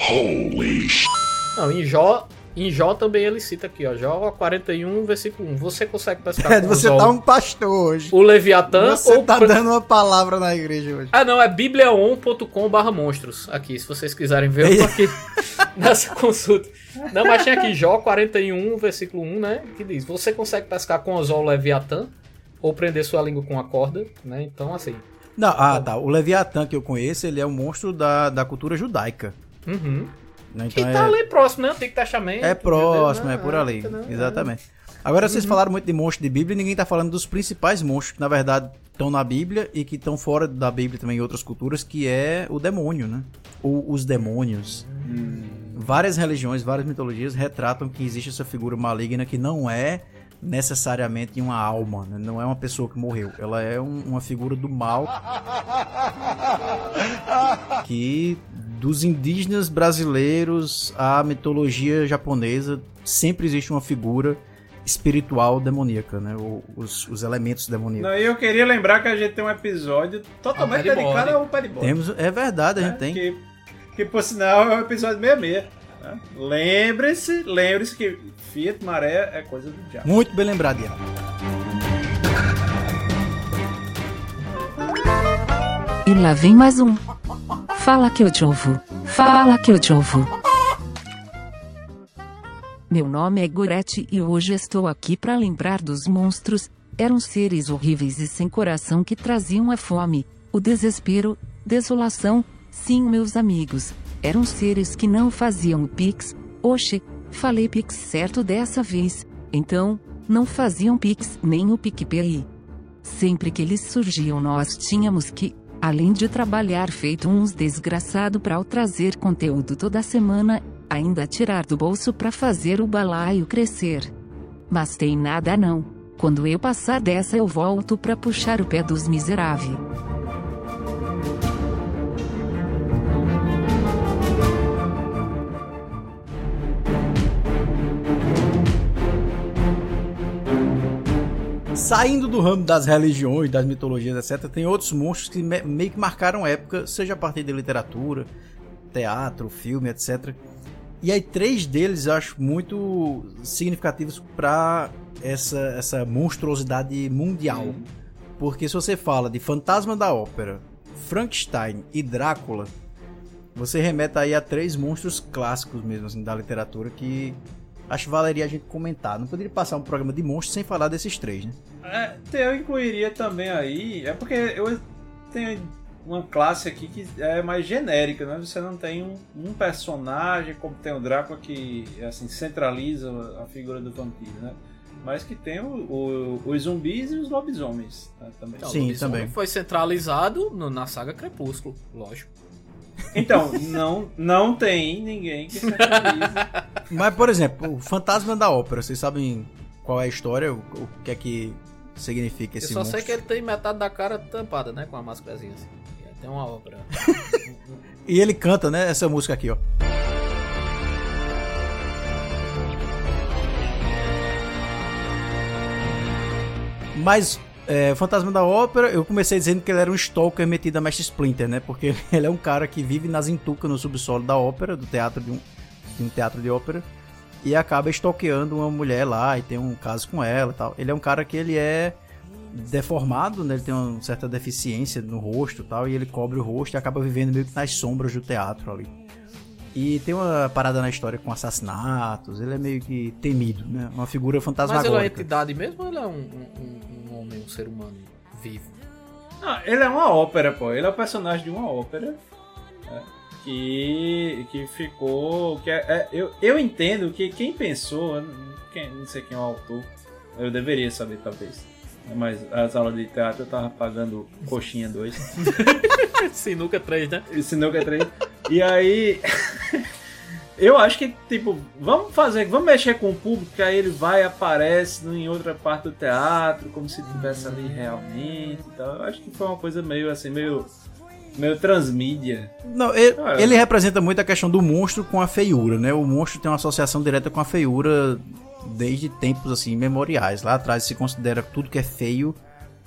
Não, em Jó, em Jó também ele cita aqui, ó. Jó 41, versículo 1. Você consegue pescar É, com você tá um pastor hoje. o Leviatã Você ou... tá dando uma palavra na igreja hoje. Ah, não, é bibliaon.com barra monstros. Aqui, se vocês quiserem ver, eu tô aqui nessa consulta. Não, mas tinha aqui Jó 41, versículo 1, né? Que diz: Você consegue pescar com anzol o Leviatã ou prender sua língua com uma corda, né? Então, assim. Não, ah, tá. O Leviatã que eu conheço, ele é um monstro da, da cultura judaica. Uhum. Né? Que Então tá é, ali próximo, né? Antigo Testamento. é próximo, é entendeu? por ali. entendeu? Exatamente. Agora, vocês falaram muito de monstro de Bíblia e ninguém tá falando dos principais monstros que, na verdade, estão na Bíblia e que estão fora da Bíblia também em outras culturas, que é o demônio, né? Ou os demônios. Várias religiões, várias mitologias retratam que existe essa figura maligna que não é necessariamente uma alma, né? não é uma pessoa que morreu. Ela é um- uma figura do mal que dos indígenas brasileiros à mitologia japonesa sempre existe uma figura espiritual demoníaca, né? Os, os elementos demoníacos. Não, e eu queria lembrar que a gente tem um episódio totalmente Ah, dedicado ao Body, Temos, é verdade, a gente né? tem. Que, que por sinal é o episódio 66. Né? Lembre-se, lembre-se que Fiat Maré é coisa do diabo. Muito bem lembrado, Ian. E lá vem mais um. Fala que eu te ouvo. Fala que eu te ouvo. Meu nome é Gorete e hoje estou aqui para lembrar dos monstros. Eram seres horríveis e sem coração que traziam a fome, o desespero, desolação. Sim, meus amigos, eram seres que não faziam pix. Oxe, falei pix certo dessa vez. Então, não faziam pix nem o PicPay. Sempre que eles surgiam, nós tínhamos que, além de trabalhar feito uns desgraçado para trazer conteúdo toda semana, ainda tirar do bolso para fazer o balaio crescer. Mas tem nada não. Quando eu passar dessa, eu volto para puxar o pé dos miseráveis. Saindo do ramo das religiões, das mitologias, etc., tem outros monstros que me- meio que marcaram época, seja a partir de literatura, teatro, filme, etc. E aí três deles eu acho muito significativos para essa, essa monstruosidade mundial. Porque se você fala de Fantasma da Ópera, Frankenstein e Drácula, você remete aí a três monstros clássicos mesmo assim, da literatura que acho que valeria a gente comentar. Não poderia passar um programa de monstros sem falar desses três, né? É, eu incluiria também aí, é porque eu tenho uma classe aqui que é mais genérica, né? Você não tem um, um personagem como tem o Drácula que assim centraliza a figura do vampiro, né? Mas que tem o- o- os zumbis e os lobisomens né, também. Então, Sim, também. Foi centralizado no- na saga Crepúsculo, lógico. Então, não, não tem ninguém que centralize. Mas, por exemplo, o Fantasma da Ópera, vocês sabem qual é a história? O, o que é que significa Eu esse só monstro? sei que ele tem metade da cara tampada, né? Com a máscarazinha assim. Tem uma obra. E ele canta, né? Essa música aqui, ó. Mas é, o Fantasma da Ópera, eu comecei dizendo que ele era um stalker metido a Mestre Splinter, né? Porque ele é um cara que vive nas entucas no subsolo da ópera, do teatro de um, de um teatro de ópera, e acaba stalkeando uma mulher lá e tem um caso com ela e tal. Ele é um cara que ele é deformado, né? Ele tem uma certa deficiência no rosto e tal, e ele cobre o rosto e acaba vivendo meio que nas sombras do teatro ali. E tem uma parada na história com assassinatos, ele é meio que temido, né? Uma figura Mas ele é uma fantasmagórica. entidade mesmo ou ele é um- um homem, um ser humano vivo? Ah, ele é uma ópera, pô. Ele é o personagem de uma ópera. né, que, que ficou. Que é, é- eu, eu entendo que quem pensou, quem- não sei quem é o autor, eu deveria saber talvez. Mas as aulas de teatro eu tava pagando coxinha 2. Sinuca 3, né? Sinuca 3. E aí. Eu acho que, tipo, vamos fazer, vamos mexer com o público, que aí ele vai e aparece em outra parte do teatro, como se estivesse ali realmente e tal. Eu acho que foi uma coisa meio assim, meio. meio transmídia. Não, ele, Ah, ele representa muito a questão do monstro com a feiura, né? O monstro tem uma associação direta com a feiura desde tempos assim memoriais. Lá atrás se considera tudo que é feio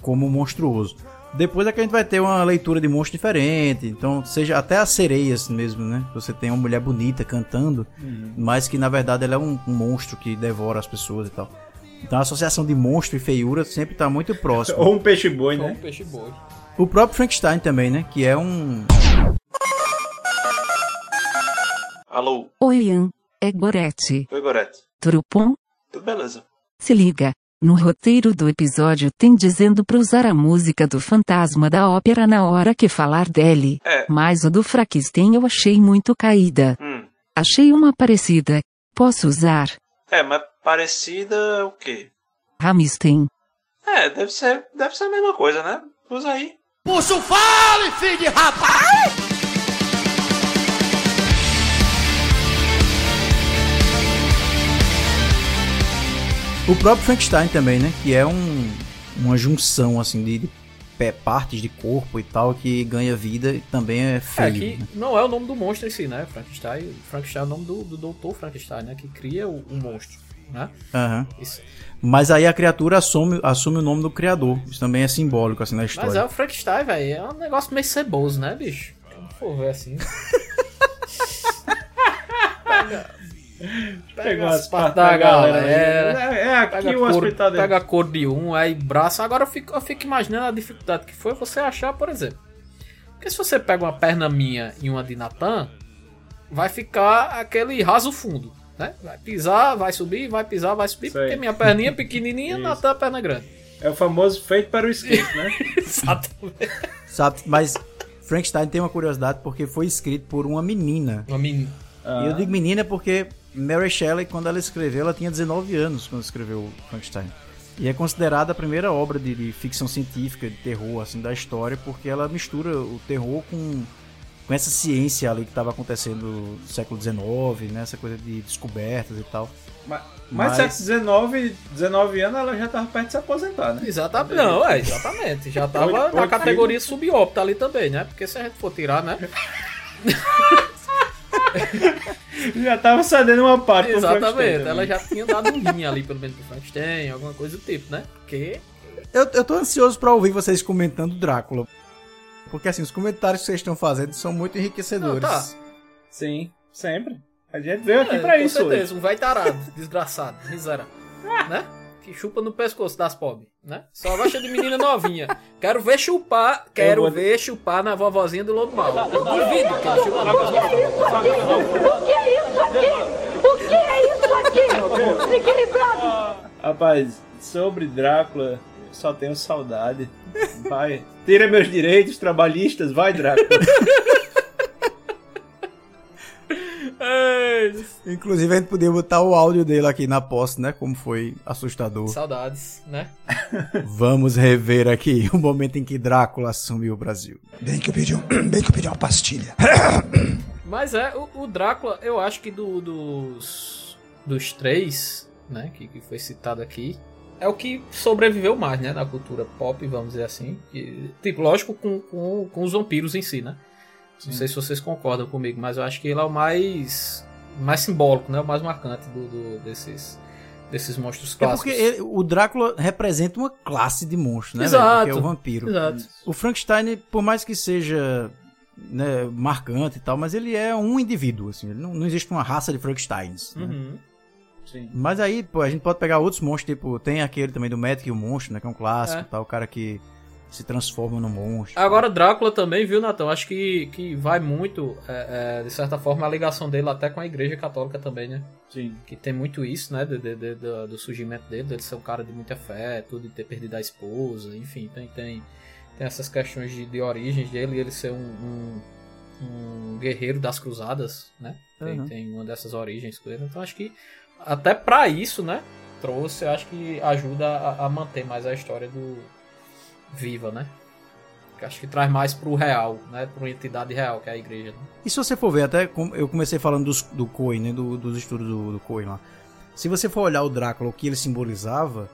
como monstruoso. Depois é que a gente vai ter uma leitura de monstro diferente, então seja até as sereias mesmo, né? Você tem uma mulher bonita cantando, mas que na verdade ela é um, um monstro que devora as pessoas e tal. Então a associação de monstro e feiura sempre tá muito próxima. Ou um peixe-boi, Ou um né? peixe boi. O próprio Frankenstein também, né? Que é um Alô, Oi, Ian. É Gorete. oi Gorete. Tudo bom? Tudo beleza? Se liga. No roteiro do episódio tem dizendo pra usar a música do fantasma da ópera na hora que falar dele. É. Mas a do Frankenstein eu achei muito caída. Hum. Achei uma parecida. Posso usar? É, mas parecida o quê? Ramstein. É, deve ser, deve ser a mesma coisa, né? Usa aí. O próprio Frankenstein também, né? Que é um, uma junção, assim, de, de pé- partes de corpo e tal, que ganha vida e também é É, feio. que né? não é o nome do monstro em si, né? Frankenstein. Frankenstein é o nome do, do doutor Frankenstein, né? Que cria o, o monstro, né? Aham. Isso. Mas aí a criatura assume, assume o nome do criador. Isso também é simbólico, assim, na história. Mas é o Frankenstein, velho. É um negócio meio ceboso, né, bicho? Não for ver assim. Pegou as as partes partes da galera. galera. É, é aqui Pega o a, cor, hospital dele. pega a cor de um, aí braço. Agora eu fico, eu fico imaginando a dificuldade que foi você achar, por exemplo. Porque se você pega uma perna minha e uma de Natan, vai ficar aquele raso fundo. Né? Vai pisar, vai subir, vai pisar, vai subir, aí. porque minha perninha é pequenininha. Natan é perna grande. É o famoso feito para o skate, né? Exatamente. Sabe? Mas Frankenstein tem uma curiosidade porque foi escrito por uma menina. Uma menina. E eu digo menina porque Mary Shelley, quando ela escreveu, ela tinha 19 anos quando escreveu Frankenstein. E é considerada a primeira obra de, de ficção científica, de terror, assim, da história, porque ela mistura o terror com, com essa ciência ali que estava acontecendo no século XIX, né? Essa coisa de descobertas e tal. Mas, Mas- mas, 19, 19 anos ela já tava perto de se aposentar, né? Exatamente. Não, é, exatamente. Já tava Oito- na categoria subópita ali também, né? Porque se a gente for tirar, né? Já tava cedendo uma parte Exatamente. Ela já tinha dado um rim ali, pelo menos pro Frankenstein, alguma coisa do tipo, né? Porque. Eu, eu tô ansioso pra ouvir vocês comentando Drácula. Porque assim, os comentários que vocês estão fazendo são muito enriquecedores. Não, tá. Sim, sempre. A gente veio aqui É, pra com isso hoje. certeza, um vai tarado, desgraçado, miserável. né? Que chupa no pescoço das pobres, né? Só gosta de menina novinha. Quero ver chupar, quero vou- ver chupar na vovozinha do lobo mal. Eu duvido que ele chupa no pescoço. O que é isso aqui? O que é isso aqui? Desequilibrado! Rapaz, sobre Drácula, eu só tenho saudade. Vai, tira meus direitos trabalhistas, vai, Drácula. Inclusive a gente podia botar o áudio dele aqui na posse, né? Como foi assustador. Saudades, né? Vamos rever aqui o momento em que Drácula assumiu o Brasil. Bem que eu pedi, um, bem que eu pedi uma pastilha. Mas é, o, o Drácula, eu acho que do- dos, dos três, né, que, que foi citado aqui, é o que sobreviveu mais, né, na cultura pop, vamos dizer assim. Que, tipo, lógico, com, com, com os vampiros em si, né? Não sei se vocês concordam comigo, mas eu acho que ele é o mais, mais simbólico, né, o mais marcante do, do- desses, desses monstros É clássicos. porque ele- o Drácula representa uma classe de monstro, né? Exato. Porque é o vampiro. Exato. O Frankenstein, por mais que seja né, marcante e tal, mas ele é um indivíduo, assim. Não, não existe uma raça de Frankensteins. né? Uhum. Sim. Mas aí, pô, a gente pode pegar outros monstros, tipo, tem aquele também do Magic e o Monstro, né? Que é um clássico, É. tal, o cara que se transforma no monstro. Agora, Drácula também, viu, Natão? Acho que, que vai muito, é, é, de certa forma, a ligação dele até com a Igreja Católica também, né? Sim. Que tem muito isso, né? de- de- de- do, do surgimento dele, dele ser um cara de muita fé, tudo, de ter perdido a esposa, enfim, tem, tem, tem essas questões de, de origens dele, ele ser um, um, um guerreiro das cruzadas, né? Tem, Uhum. tem uma dessas origens com ele. Então, acho que até pra isso, né? Trouxe, eu acho que ajuda a, a manter mais a história do viva, né? Que acho que traz mais pro real, né? Pra uma entidade real, que é a igreja. Né? E se você for ver, até eu comecei falando dos, do Coen, né? do- dos estudos do, do Coen lá. Se você for olhar o Drácula, o que ele simbolizava,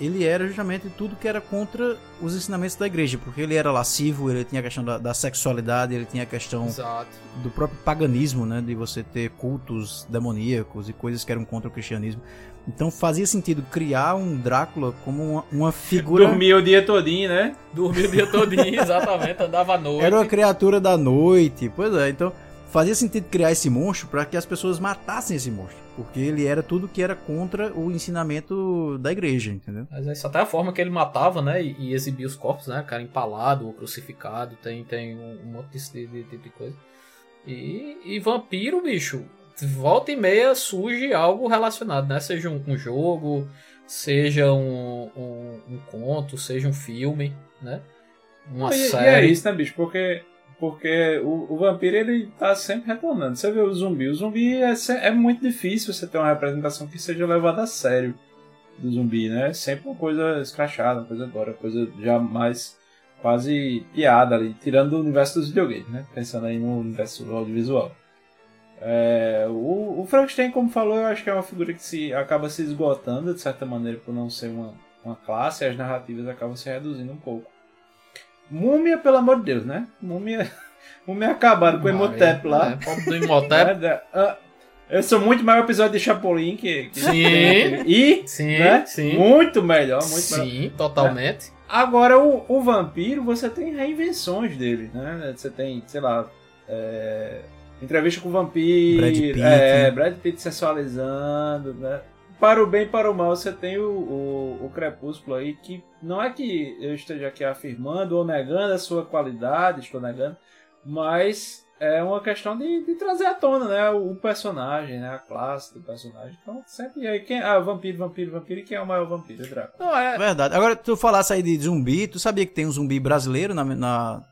ele era justamente tudo que era contra os ensinamentos da igreja, porque ele era lascivo, ele tinha a questão da, da sexualidade, ele tinha a questão Exato. do próprio paganismo, né, de você ter cultos demoníacos e coisas que eram contra o cristianismo. Então fazia sentido criar um Drácula como uma, uma figura. Dormia o dia todinho, né? Dormia o dia todinho, exatamente, andava à noite. Era uma criatura da noite, pois é. Então fazia sentido criar esse monstro para que as pessoas matassem esse monstro, porque ele era tudo que era contra o ensinamento da igreja, entendeu? Mas isso até a forma que ele matava, né? E, e exibia os corpos, né? O cara empalado ou crucificado, tem, tem um, um monte de, de, de, de coisa. E, e vampiro, bicho, volta e meia surge algo relacionado, né? Seja um, um jogo, seja um, um, um conto, seja um filme, né? Uma e, e série. é isso, né, bicho? Porque, porque o, o vampiro ele tá sempre retornando. Você vê o zumbi. O zumbi é, é muito difícil você ter uma representação que seja levada a sério do zumbi, né? É sempre uma coisa escrachada, uma coisa agora, coisa já mais quase piada ali, tirando do universo dos videogames, né? Pensando aí no universo audiovisual. É, o, o Frankenstein, como falou, eu acho que é uma figura que se acaba se esgotando de certa maneira por não ser uma, uma classe, as narrativas acabam se reduzindo um pouco. Múmia, pelo amor de Deus, né? Múmia, múmia acabaram com o Imhotep lá. É, pobre do Imhotep. Né? Ah, Eu sou muito mais o episódio de Chapolin que, que Sim. E Sim, né? sim. muito melhor, muito melhor. Sim, totalmente. Agora, o, o vampiro, você tem reinvenções dele, né? Você tem, sei lá, é, entrevista com o vampiro, Brad Pitt. é, Brad Pitt sensualizando, né? Para o bem e para o mal, você tem o, o, o Crepúsculo aí, que não é que eu esteja aqui afirmando ou negando a sua qualidade, estou negando, mas é uma questão de, de trazer à tona, né? O, o personagem, né? A classe do personagem. Então, sempre. E aí, quem, ah, vampiro, vampiro, vampiro, e quem é o maior vampiro? É Drácula. Não, é, Verdade. Agora, tu falasse aí de zumbi, tu sabia que tem um zumbi brasileiro na. na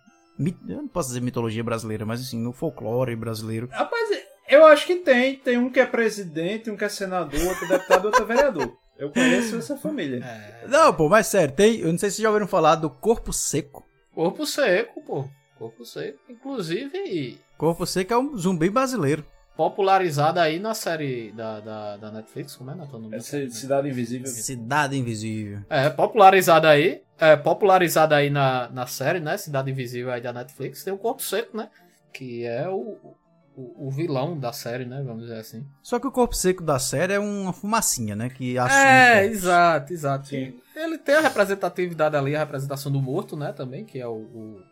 eu não posso dizer mitologia brasileira, mas assim, no folclore brasileiro. Rapaz, eu acho que tem. Tem um que é presidente, um que é senador, outro deputado, outro é vereador. Eu conheço essa família. Não, pô, mas sério, tem. Eu não sei se vocês já ouviram falar do corpo seco. corpo seco, pô. Corpo seco. Inclusive, Corpo seco é um zumbi brasileiro. Popularizado aí na série da, da, da Netflix, como é, Nathan? Essa Cidade Invisível. Cidade Invisível. É, popularizado aí. É, popularizado aí na, na série, né? Cidade Invisível aí da Netflix. Tem o Corpo Seco, né? Que é o, o, o vilão da série, né? Vamos dizer assim. Só que o corpo seco da série é uma fumacinha, né? Que assume. É, exato, exato. Sim. Ele tem a representatividade ali, a representação do morto, né? Também, que é o, o,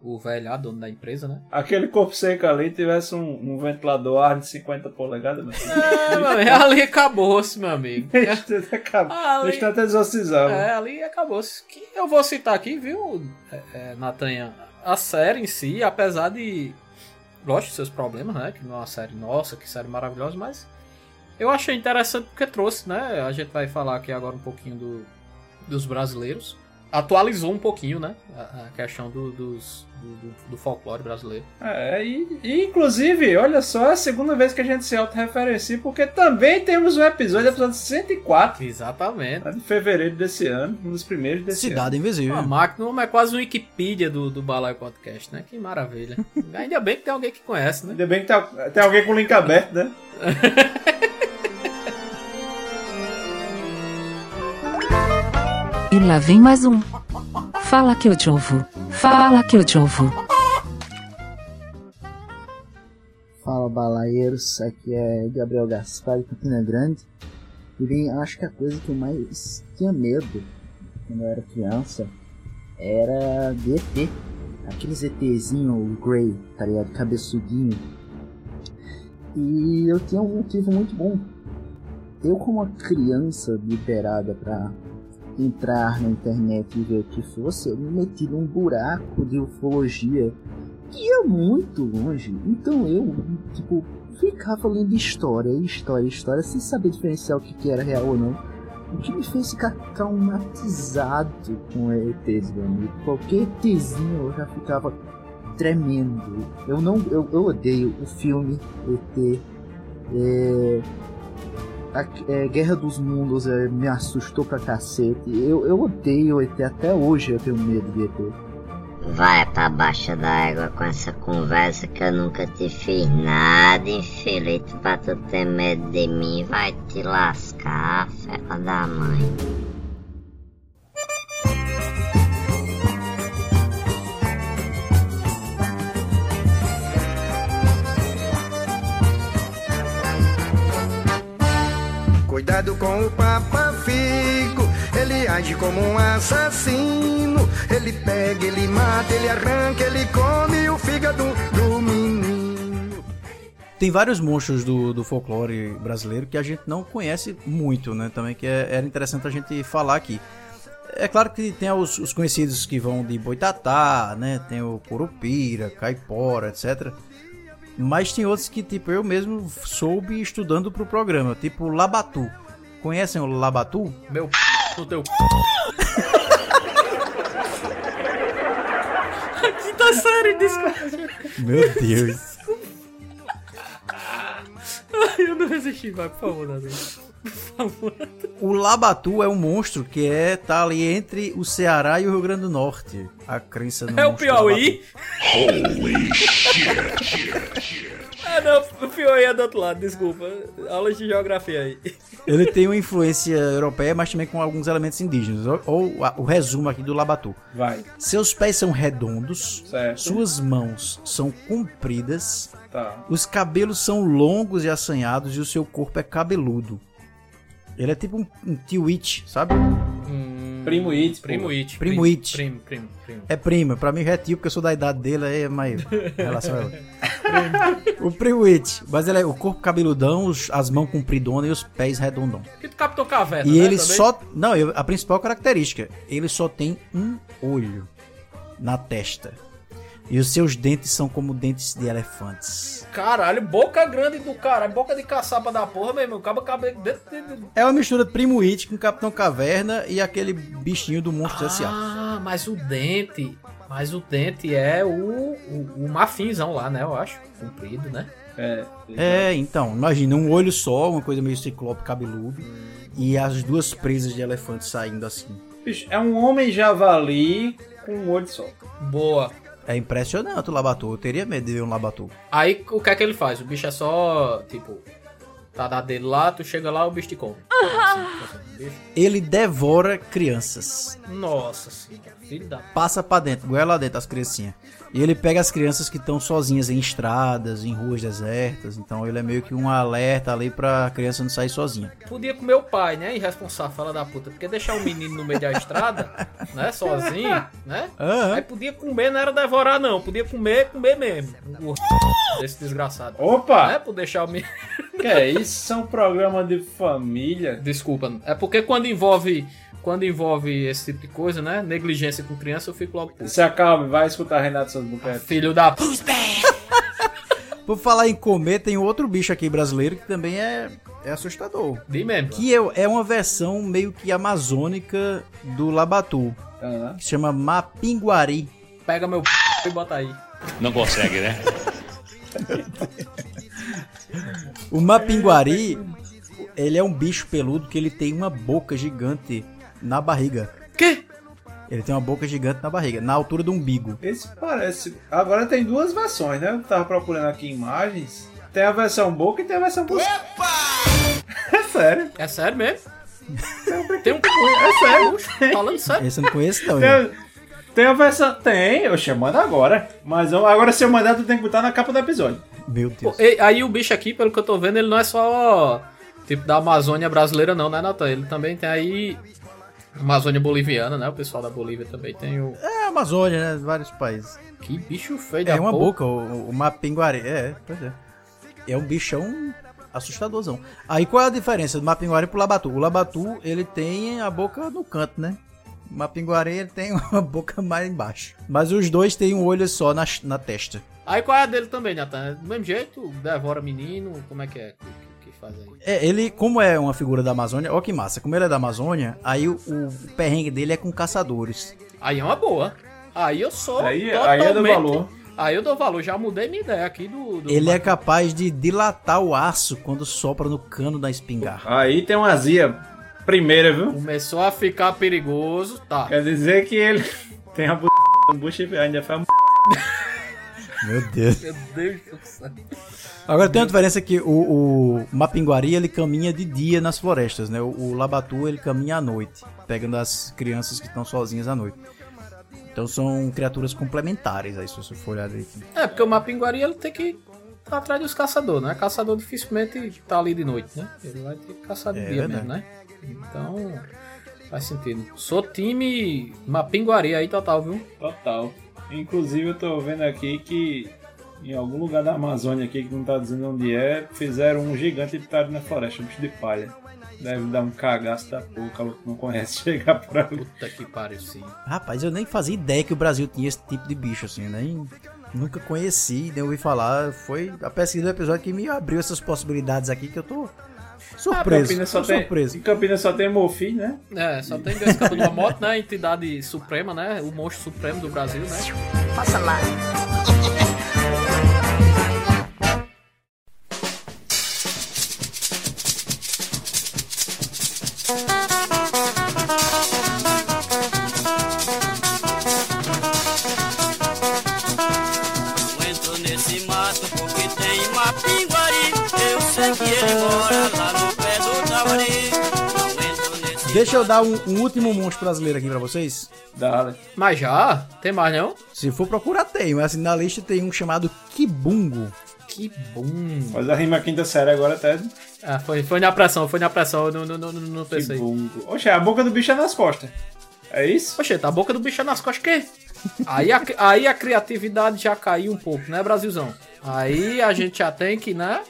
o velho lá, dono da empresa, né? Aquele corpo seco ali tivesse um, um ventilador ar de 50 polegadas, mas. É, meu amigo, ali acabou-se, meu amigo. Acaba. Ali- exorcizar. É, ali acabou-se. Que eu vou citar aqui, viu, é, é, Natanha? A série em si, apesar de. Lógico, seus problemas, né? Que não é uma série nossa, que série maravilhosa, mas. Eu achei interessante porque trouxe, né? A gente vai falar aqui agora um pouquinho do, dos brasileiros. Atualizou um pouquinho, né? A, a questão do, dos, do, do- do folclore brasileiro. É, e, e, inclusive, olha só, é a segunda vez que a gente se autorreferencia, porque também temos um episódio, episódio 104, Exatamente. né, de fevereiro desse ano, um dos primeiros desse Cidade Invisível. Uma máquina, é quase um Wikipedia do, do Balai Podcast, né? Que maravilha. Ainda bem que tem alguém que conhece, né? ano. Ainda bem que tá- tem alguém com o link aberto, né? E lá vem mais um. Fala que eu te ouvo. Fala que eu te ouvo. Fala balaeiros, aqui é Gabriel Gaspar de Campina Grande. E bem, acho que a coisa que eu mais tinha medo quando eu era criança era de ET. Aqueles ETzinho Grey, tá ligado? Cabeçudinho. E eu tinha um motivo muito bom. Eu como uma criança liberada pra entrar na internet e ver o que fosse, eu me meti num buraco de ufologia que ia muito longe. Então eu, tipo, ficava lendo história, história, história, sem saber diferenciar o que, que era real ou não. O que me fez ficar traumatizado com ETs, meu amigo. Qualquer ETzinho eu já ficava tremendo. Eu não. Eu, eu odeio o filme ET. É, a- é, Guerra dos Mundos é, me assustou pra cacete. Eu, eu odeio ET até hoje, eu tenho medo de ET. Vai pra baixa da égua com essa conversa que eu nunca te fiz nada, infeliz, pra tu ter medo de mim, vai te lascar, fela da mãe. Com o Papa Figo, ele age como um assassino. Ele pega, ele mata, ele arranca, ele come o fígado do menino. Tem vários monstros do, do folclore brasileiro que a gente não conhece muito, né? Também que é- era interessante a gente falar aqui. É claro que tem os, os conhecidos que vão de Boitatá, né? Tem o Curupira, Caipora, etc. Mas tem outros que, tipo, eu mesmo soube estudando pro programa, tipo Labatu. Conhecem o Labatu? Meu p no teu c. Quinta série, desculpa. Meu Deus. Ai, eu não resisti, vai, por favor, favor. O Labatu é um monstro que é tá ali entre o Ceará e o Rio Grande do Norte. A crença no É o Piauí? Labatu. Ah, não, o Piauí é do outro lado, desculpa. Aulas de geografia aí. Ele tem uma influência europeia, mas também com alguns elementos indígenas. Ou, ou a- o resumo aqui do Labatu. Vai. Seus pés são redondos, Certo. suas mãos são compridas, Tá. os cabelos são longos e assanhados e o seu corpo é cabeludo. Ele é tipo um, um tio It, sabe? Primo It. Primo It. Primo It. Primo, primo, primo. É primo, pra mim já é tio, porque eu sou da idade dele, aí é mais relação a ela. O primo It, mas ele é o corpo cabeludão, os- as mãos compridonas e os pés redondão. Que do Capitão Caverna, E né, ele também? só. Não, eu- a principal característica, ele só tem um olho na testa. E os seus dentes são como dentes de elefantes. Caralho, boca grande do cara, boca de caçapa da porra, meu irmão. Acaba cabelo dentro de... É uma mistura de Primo It com Capitão Caverna e aquele bichinho do Monstro S.A. Ah, mas o dente. Mas o dente é o, o, o mafinzão lá, né? Eu acho. Comprido, né? É. É, então, imagina, um olho só, uma coisa meio ciclope cabeludo. E as duas presas de elefante saindo assim. Bicho, é um homem javali com um olho só. Boa. É impressionante o Labatu. Eu teria medo de ver um Labatu. Aí o que é que ele faz? O bicho é só, tipo, tá da dele lá, tu chega lá, o bicho te come. Ele devora crianças. Nossa senhora, filho da. Passa pra dentro, goela lá dentro as criancinhas. E ele pega as crianças que estão sozinhas em estradas, em ruas desertas. Então ele é meio que um alerta ali pra criança não sair sozinha. Podia comer o pai, né? Irresponsável, fala da puta. Porque deixar o menino no meio da estrada, né? Sozinho, né? Aham. Aí podia comer, não era devorar, não. Podia comer, comer mesmo. O desse desgraçado. Opa! Né? Por deixar o menino. Que é isso? Isso é um programa de família. Desculpa. É porque quando envolve. Quando envolve esse tipo de coisa, né? Negligência com criança, eu fico logo. Se acalme, vai escutar Renato Santos Buquete. Filho da. Por falar em comer, tem outro bicho aqui brasileiro que também é, é assustador. Bem mesmo. Que é, é uma versão meio que amazônica do Labatu. Que se chama Mapinguari. Pega meu p e bota aí. Não consegue, né? O Mapinguari, ele é um bicho peludo que ele tem uma boca gigante na barriga. Que? Ele tem uma boca gigante na barriga, na altura do umbigo. Esse parece. Agora tem duas versões, né? Eu tava procurando aqui imagens. Tem a versão boca e tem a versão buceta. É sério. É sério mesmo? Tem um. É sério. Falando sério. Esse eu não conheço não. Tem, tem a versão. Tem, eu chamando agora. Mas eu- agora se eu mandar, tu tem que botar na capa do episódio. Meu Deus. Pô, e- aí o bicho aqui, pelo que eu tô vendo, ele não é só tipo da Amazônia brasileira, não, né, Natan? Ele também tem aí. Amazônia boliviana, né? O pessoal da Bolívia também tem o. É a Amazônia, né? Vários países. Que bicho feio da É uma boca, o, o Mapinguari. É, pois é. É um bichão assustadorzão. Aí qual é a diferença do Mapinguari pro Labatu? O Labatu, ele tem a boca no canto, né? O Mapinguari, ele tem uma boca mais embaixo. Mas os dois têm um olho só na, na testa. Aí qual é a dele também, Natan? Do mesmo jeito, devora menino, como é que é? Aí? É, ele, como é uma figura da Amazônia, ó que massa, como ele é da Amazônia, aí o, o perrengue dele é com caçadores. Aí é uma boa. Aí eu sou. Aí- aí é do totalmente- valor. Aí eu dou valor, já mudei minha ideia aqui do. do Ele é capaz de dilatar o aço quando sopra no cano da espingarda. Aí tem uma azia primeira, viu? Começou a ficar perigoso, tá. Quer dizer que ele tem a b... bucha ainda faz Meu Deus. Meu Deus do céu. Agora tem uma diferença que o, o Mapinguari ele caminha de dia nas florestas, né? O, o Labatu ele caminha à noite, pegando as crianças que estão sozinhas à noite. Então são criaturas complementares aí, se você for olhar direitinho. É, porque o Mapinguari ele tem que ir atrás dos caçadores, né? Caçador dificilmente tá ali de noite, né? Ele vai ter que caçar de É dia verdade. mesmo, né? Então, faz sentido. Sou time Mapinguari aí total, viu? Total. Inclusive eu tô vendo aqui que em algum lugar da Amazônia aqui, que não tá dizendo onde é, fizeram um gigante e botaram na floresta, um bicho de palha. Deve dar um cagaço da porra, que não conhece chegar por ali. Puta que pariu, sim. Rapaz, eu nem fazia ideia que o Brasil tinha esse tipo de bicho, assim, nem nunca conheci, nem ouvi falar. Foi a pesquisa do episódio que me abriu essas possibilidades aqui que eu tô surpreso. Campinas só tem. Em Campinas só tem Mofi, né? É, só tem dois cabos da moto, né? A entidade suprema, né? O monstro supremo do Brasil, né? Passa lá. Deixa eu dar um, um último monstro brasileiro aqui pra vocês. Dá, Mas já? Tem mais não? Se for procurar, tem, mas assim, na lista tem um chamado Kibungo. Bom. Mas a rima quinta série agora até. Ah, foi, foi na pressão, foi na pressão, eu não, não, não, não pensei. Oxe, a boca do bicho é nas costas. É isso? Oxe, tá a boca do bicho é nas costas que? Aí a, aí a criatividade já caiu um pouco, né, Brasilzão? Aí a gente já tem que, né?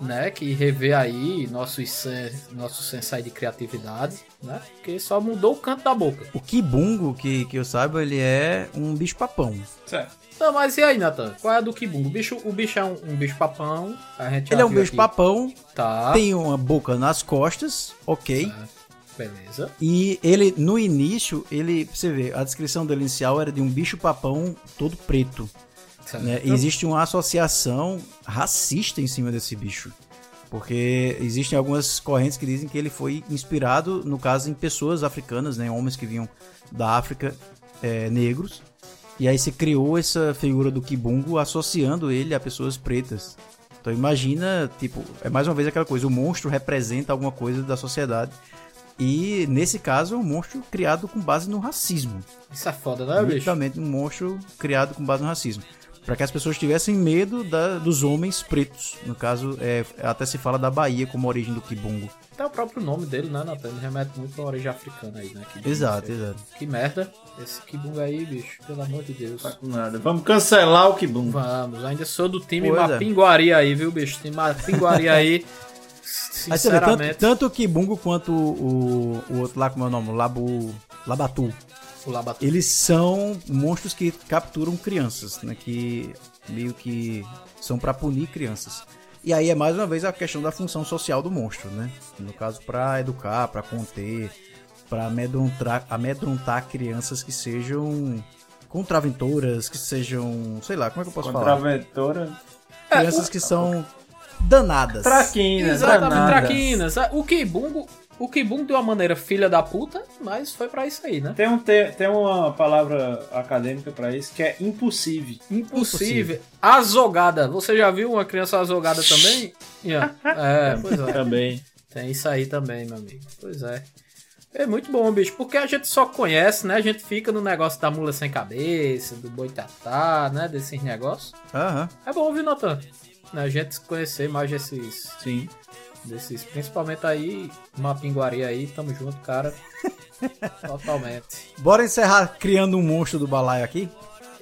Né, que rever aí nosso, sen- nosso sensai de criatividade, né? Porque só mudou o canto da boca. O Kibungo, que, que eu saiba, ele é um bicho-papão. Certo. Não, mas e aí, Nathan? Qual é a do Kibungo? O bicho, o bicho é um, um bicho papão. A gente Ele é um viu aqui. bicho-papão, Tá. tem uma boca nas costas, ok. Beleza. E ele, no início, ele, você vê, a descrição dele inicial era de um bicho-papão todo preto. Né? Existe uma associação racista em cima desse bicho. Porque existem algumas correntes que dizem que ele foi inspirado, no caso, em pessoas africanas, né? Homens que vinham da África, é, negros. E aí se criou essa figura do Kibungo associando ele a pessoas pretas. Então imagina, tipo, é mais uma vez aquela coisa, o monstro representa alguma coisa da sociedade. E nesse caso é um monstro criado com base no racismo. Isso é foda, né, bicho? Literalmente um monstro criado com base no racismo. Para que as pessoas tivessem medo da- dos homens pretos. No caso, é, até se fala da Bahia como origem do Kibungo. Até o próprio nome dele, né, Nathan? Ele remete muito à origem africana aí, né? Kibungo, Exato, sei. exato. Que merda. Esse Kibungo aí, bicho. Pelo amor de Deus. Tá Nada. Vamos cancelar o Kibum. Vamos. Ainda sou do time Pois é. Mapinguari aí, viu, bicho? Time Mapinguari aí. Aí você vê, tanto, Sinceramente. tanto o Kibungo quanto o, o outro lá, como é o nome? Labu, Labatu. O Labatu. Eles são monstros que capturam crianças, né? Que meio que são para punir crianças. E aí é mais uma vez a questão da função social do monstro, né? No caso, para educar, para conter, para amedrontar, amedrontar crianças que sejam contraventoras, que sejam, sei lá, como é que eu posso falar? Contraventora. Crianças que são danadas. Traquinas, Exatamente, danadas. traquinas. O Kibungo, o Kibungo de uma maneira filha da puta, mas foi pra isso aí, né? Tem, um, tem, tem uma palavra acadêmica pra isso que é impossível. Impossível. Azogada. Você já viu uma criança azogada também? Ian? É, pois é. Também. Tem isso aí também, meu amigo. Pois é. É muito bom, bicho, porque a gente só conhece, né? A gente fica no negócio da mula sem cabeça, do boitatá, né? Desses negócios. Aham. É bom, viu, Natan? Né, A gente conhecer mais desses. Sim. Desses. Principalmente aí, Mapinguari aí, tamo junto, cara. Totalmente. Bora encerrar criando um monstro do balaio aqui?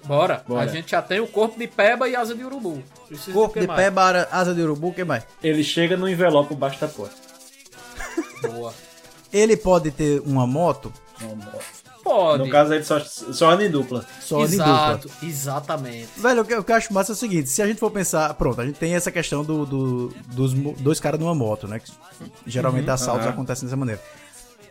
Bora. Bora. A gente já tem o corpo de peba e asa de urubu. Precisa Corpo de mais? bara, asa de urubu, o que mais? Ele chega no envelope embaixo da porta. Boa. Ele pode ter uma moto? Pode. No caso, ele só, só anda em dupla. Só anda em Exato, dupla. exatamente. Velho, o que, o que eu acho massa é o seguinte, se a gente for pensar, pronto, a gente tem essa questão do, do- dos dois caras numa moto, né? Que geralmente Uhum, assaltos aham. acontecem dessa maneira.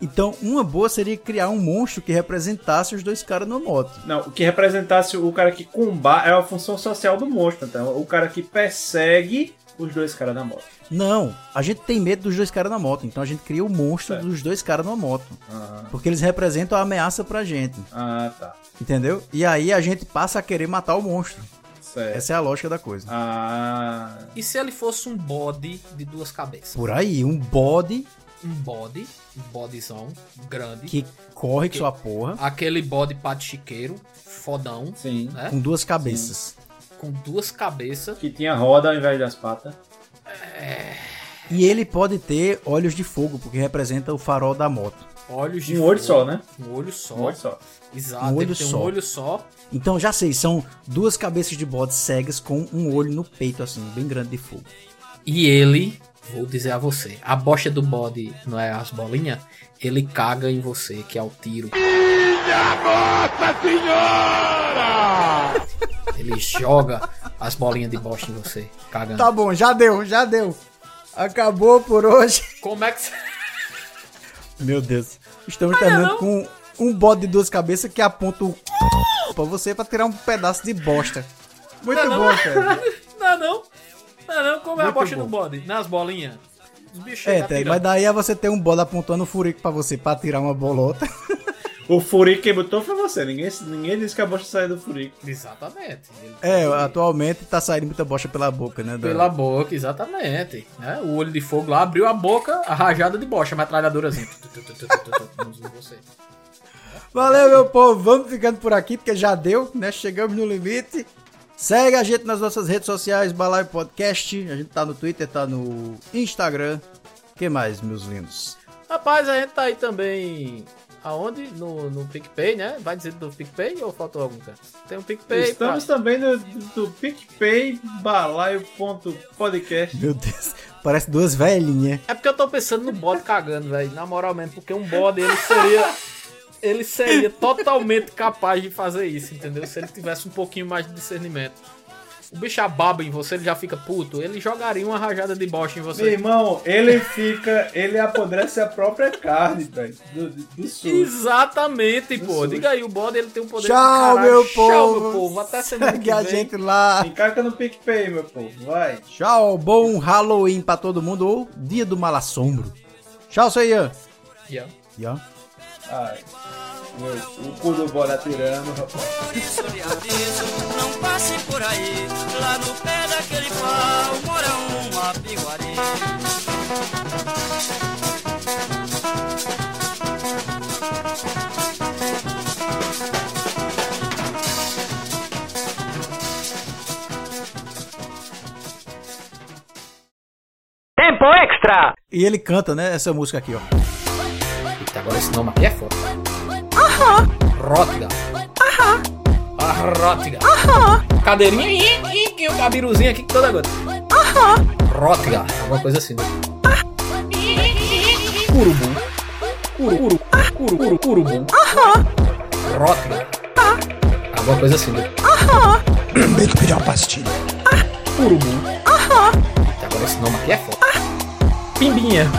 Então, uma boa seria criar um monstro que representasse os dois caras numa moto. Não, o que representasse o cara que combate é a função social do monstro. Então, o cara que persegue os dois caras na moto. Não, a gente tem medo dos dois caras na moto, então a gente cria o monstro Certo. dos dois caras na moto. Aham. Porque eles representam a ameaça pra gente, Ah, tá. entendeu? E aí a gente passa a querer matar o monstro. Certo. Essa é a lógica da coisa. Ah. E se ele fosse um bode de duas cabeças? Por aí, um bode Um bode, um bodezão grande. que corre com sua porra, Aquele bode pato chiqueiro, fodão. Sim. Né? com duas cabeças. Com duas cabeças. Que tinha roda ao invés das patas. E ele pode ter olhos de fogo, porque representa o farol da moto. Olhos de Um olho fogo. só, né? Um olho só. Um olho só. Exato, Um ele olho tem só. um olho só. Então já sei, são duas cabeças de bode cegas com um olho no peito, assim, bem grande de fogo. E ele, vou dizer a você, a bocha do bode não é as bolinhas, ele caga em você, que é o tiro. Nossa Senhora! Ele joga as bolinhas de bosta em você, cagando. Tá bom, já deu, já deu. Acabou por hoje. Como é que você... Meu Deus. Estamos terminando com um bode de duas cabeças que aponta o pra você pra tirar um pedaço de bosta. Muito Não, bom, não. cara. Não, não. Não, não, como é a Muito bocha bom. do bode? Nas bolinhas. Os bichos É, atirando. mas daí é você ter um bode apontando o furico pra você pra tirar uma bolota. O Furico que botou foi você. Ninguém, ninguém disse que a bocha saiu do Furico. Exatamente. É, atualmente tá saindo muita bosta pela boca, né? Pela boca, exatamente. É O olho de fogo lá abriu a boca, a rajada de bosta, metralhadora assim. Valeu, meu povo. Vamos ficando por aqui, porque já deu, né? Chegamos no limite. Segue a gente nas nossas redes sociais, Balai Podcast. A gente tá no Twitter, tá no Instagram. que mais, meus lindos? Rapaz, a gente tá aí também Aonde? No, no PicPay, né? Vai dizer do PicPay ou faltou algum, cara? Tem um PicPay. Estamos pra- também no do PicPay balaio.podcast. Meu Deus, parece duas velhinhas. É porque eu tô pensando no bode cagando, velho. Na moral mesmo, porque um bode ele seria. Ele seria totalmente capaz de fazer isso, entendeu? Se ele tivesse um pouquinho mais de discernimento. O bicho ababa em você, ele já fica puto. Ele jogaria uma rajada de bosta em você. Meu irmão, ele fica. Ele apodrece a própria carne, velho. Do, do, do sul. Exatamente, pô. Diga aí, o bode ele tem um poder Tchau, do caralho. meu Tchau, povo. meu povo. Até semana que a vem. gente lá. Encaca no PicPay, meu povo. Vai. Tchau, bom Halloween pra todo mundo ou Dia do Malassombro. Tchau, seu Ian. Yeah. Ian. Ai. Meu, o cu do bode atirando, rapaz. Isso lhe aviso, não passe por aí. Lá no pé daquele pau mora uma piguari. Tempo extra! E ele canta, né? Essa música aqui, ó. Eita, agora esse nome aqui é foda. Rótida. Ahá. Rótida. Aham. Cadeirinha e, e, e o cabiruzinho aqui que toda gota. Aham. Rótida. Alguma coisa assim, né? Urubu. Urubu. Urubu. Urubu. Aham. Rótida. Ah. Alguma coisa assim, né? Aham. Meio que pedir uma pastilha. Ah. Urubu. Aham. Agora esse nome aqui é foda. Ah. Pimbinha.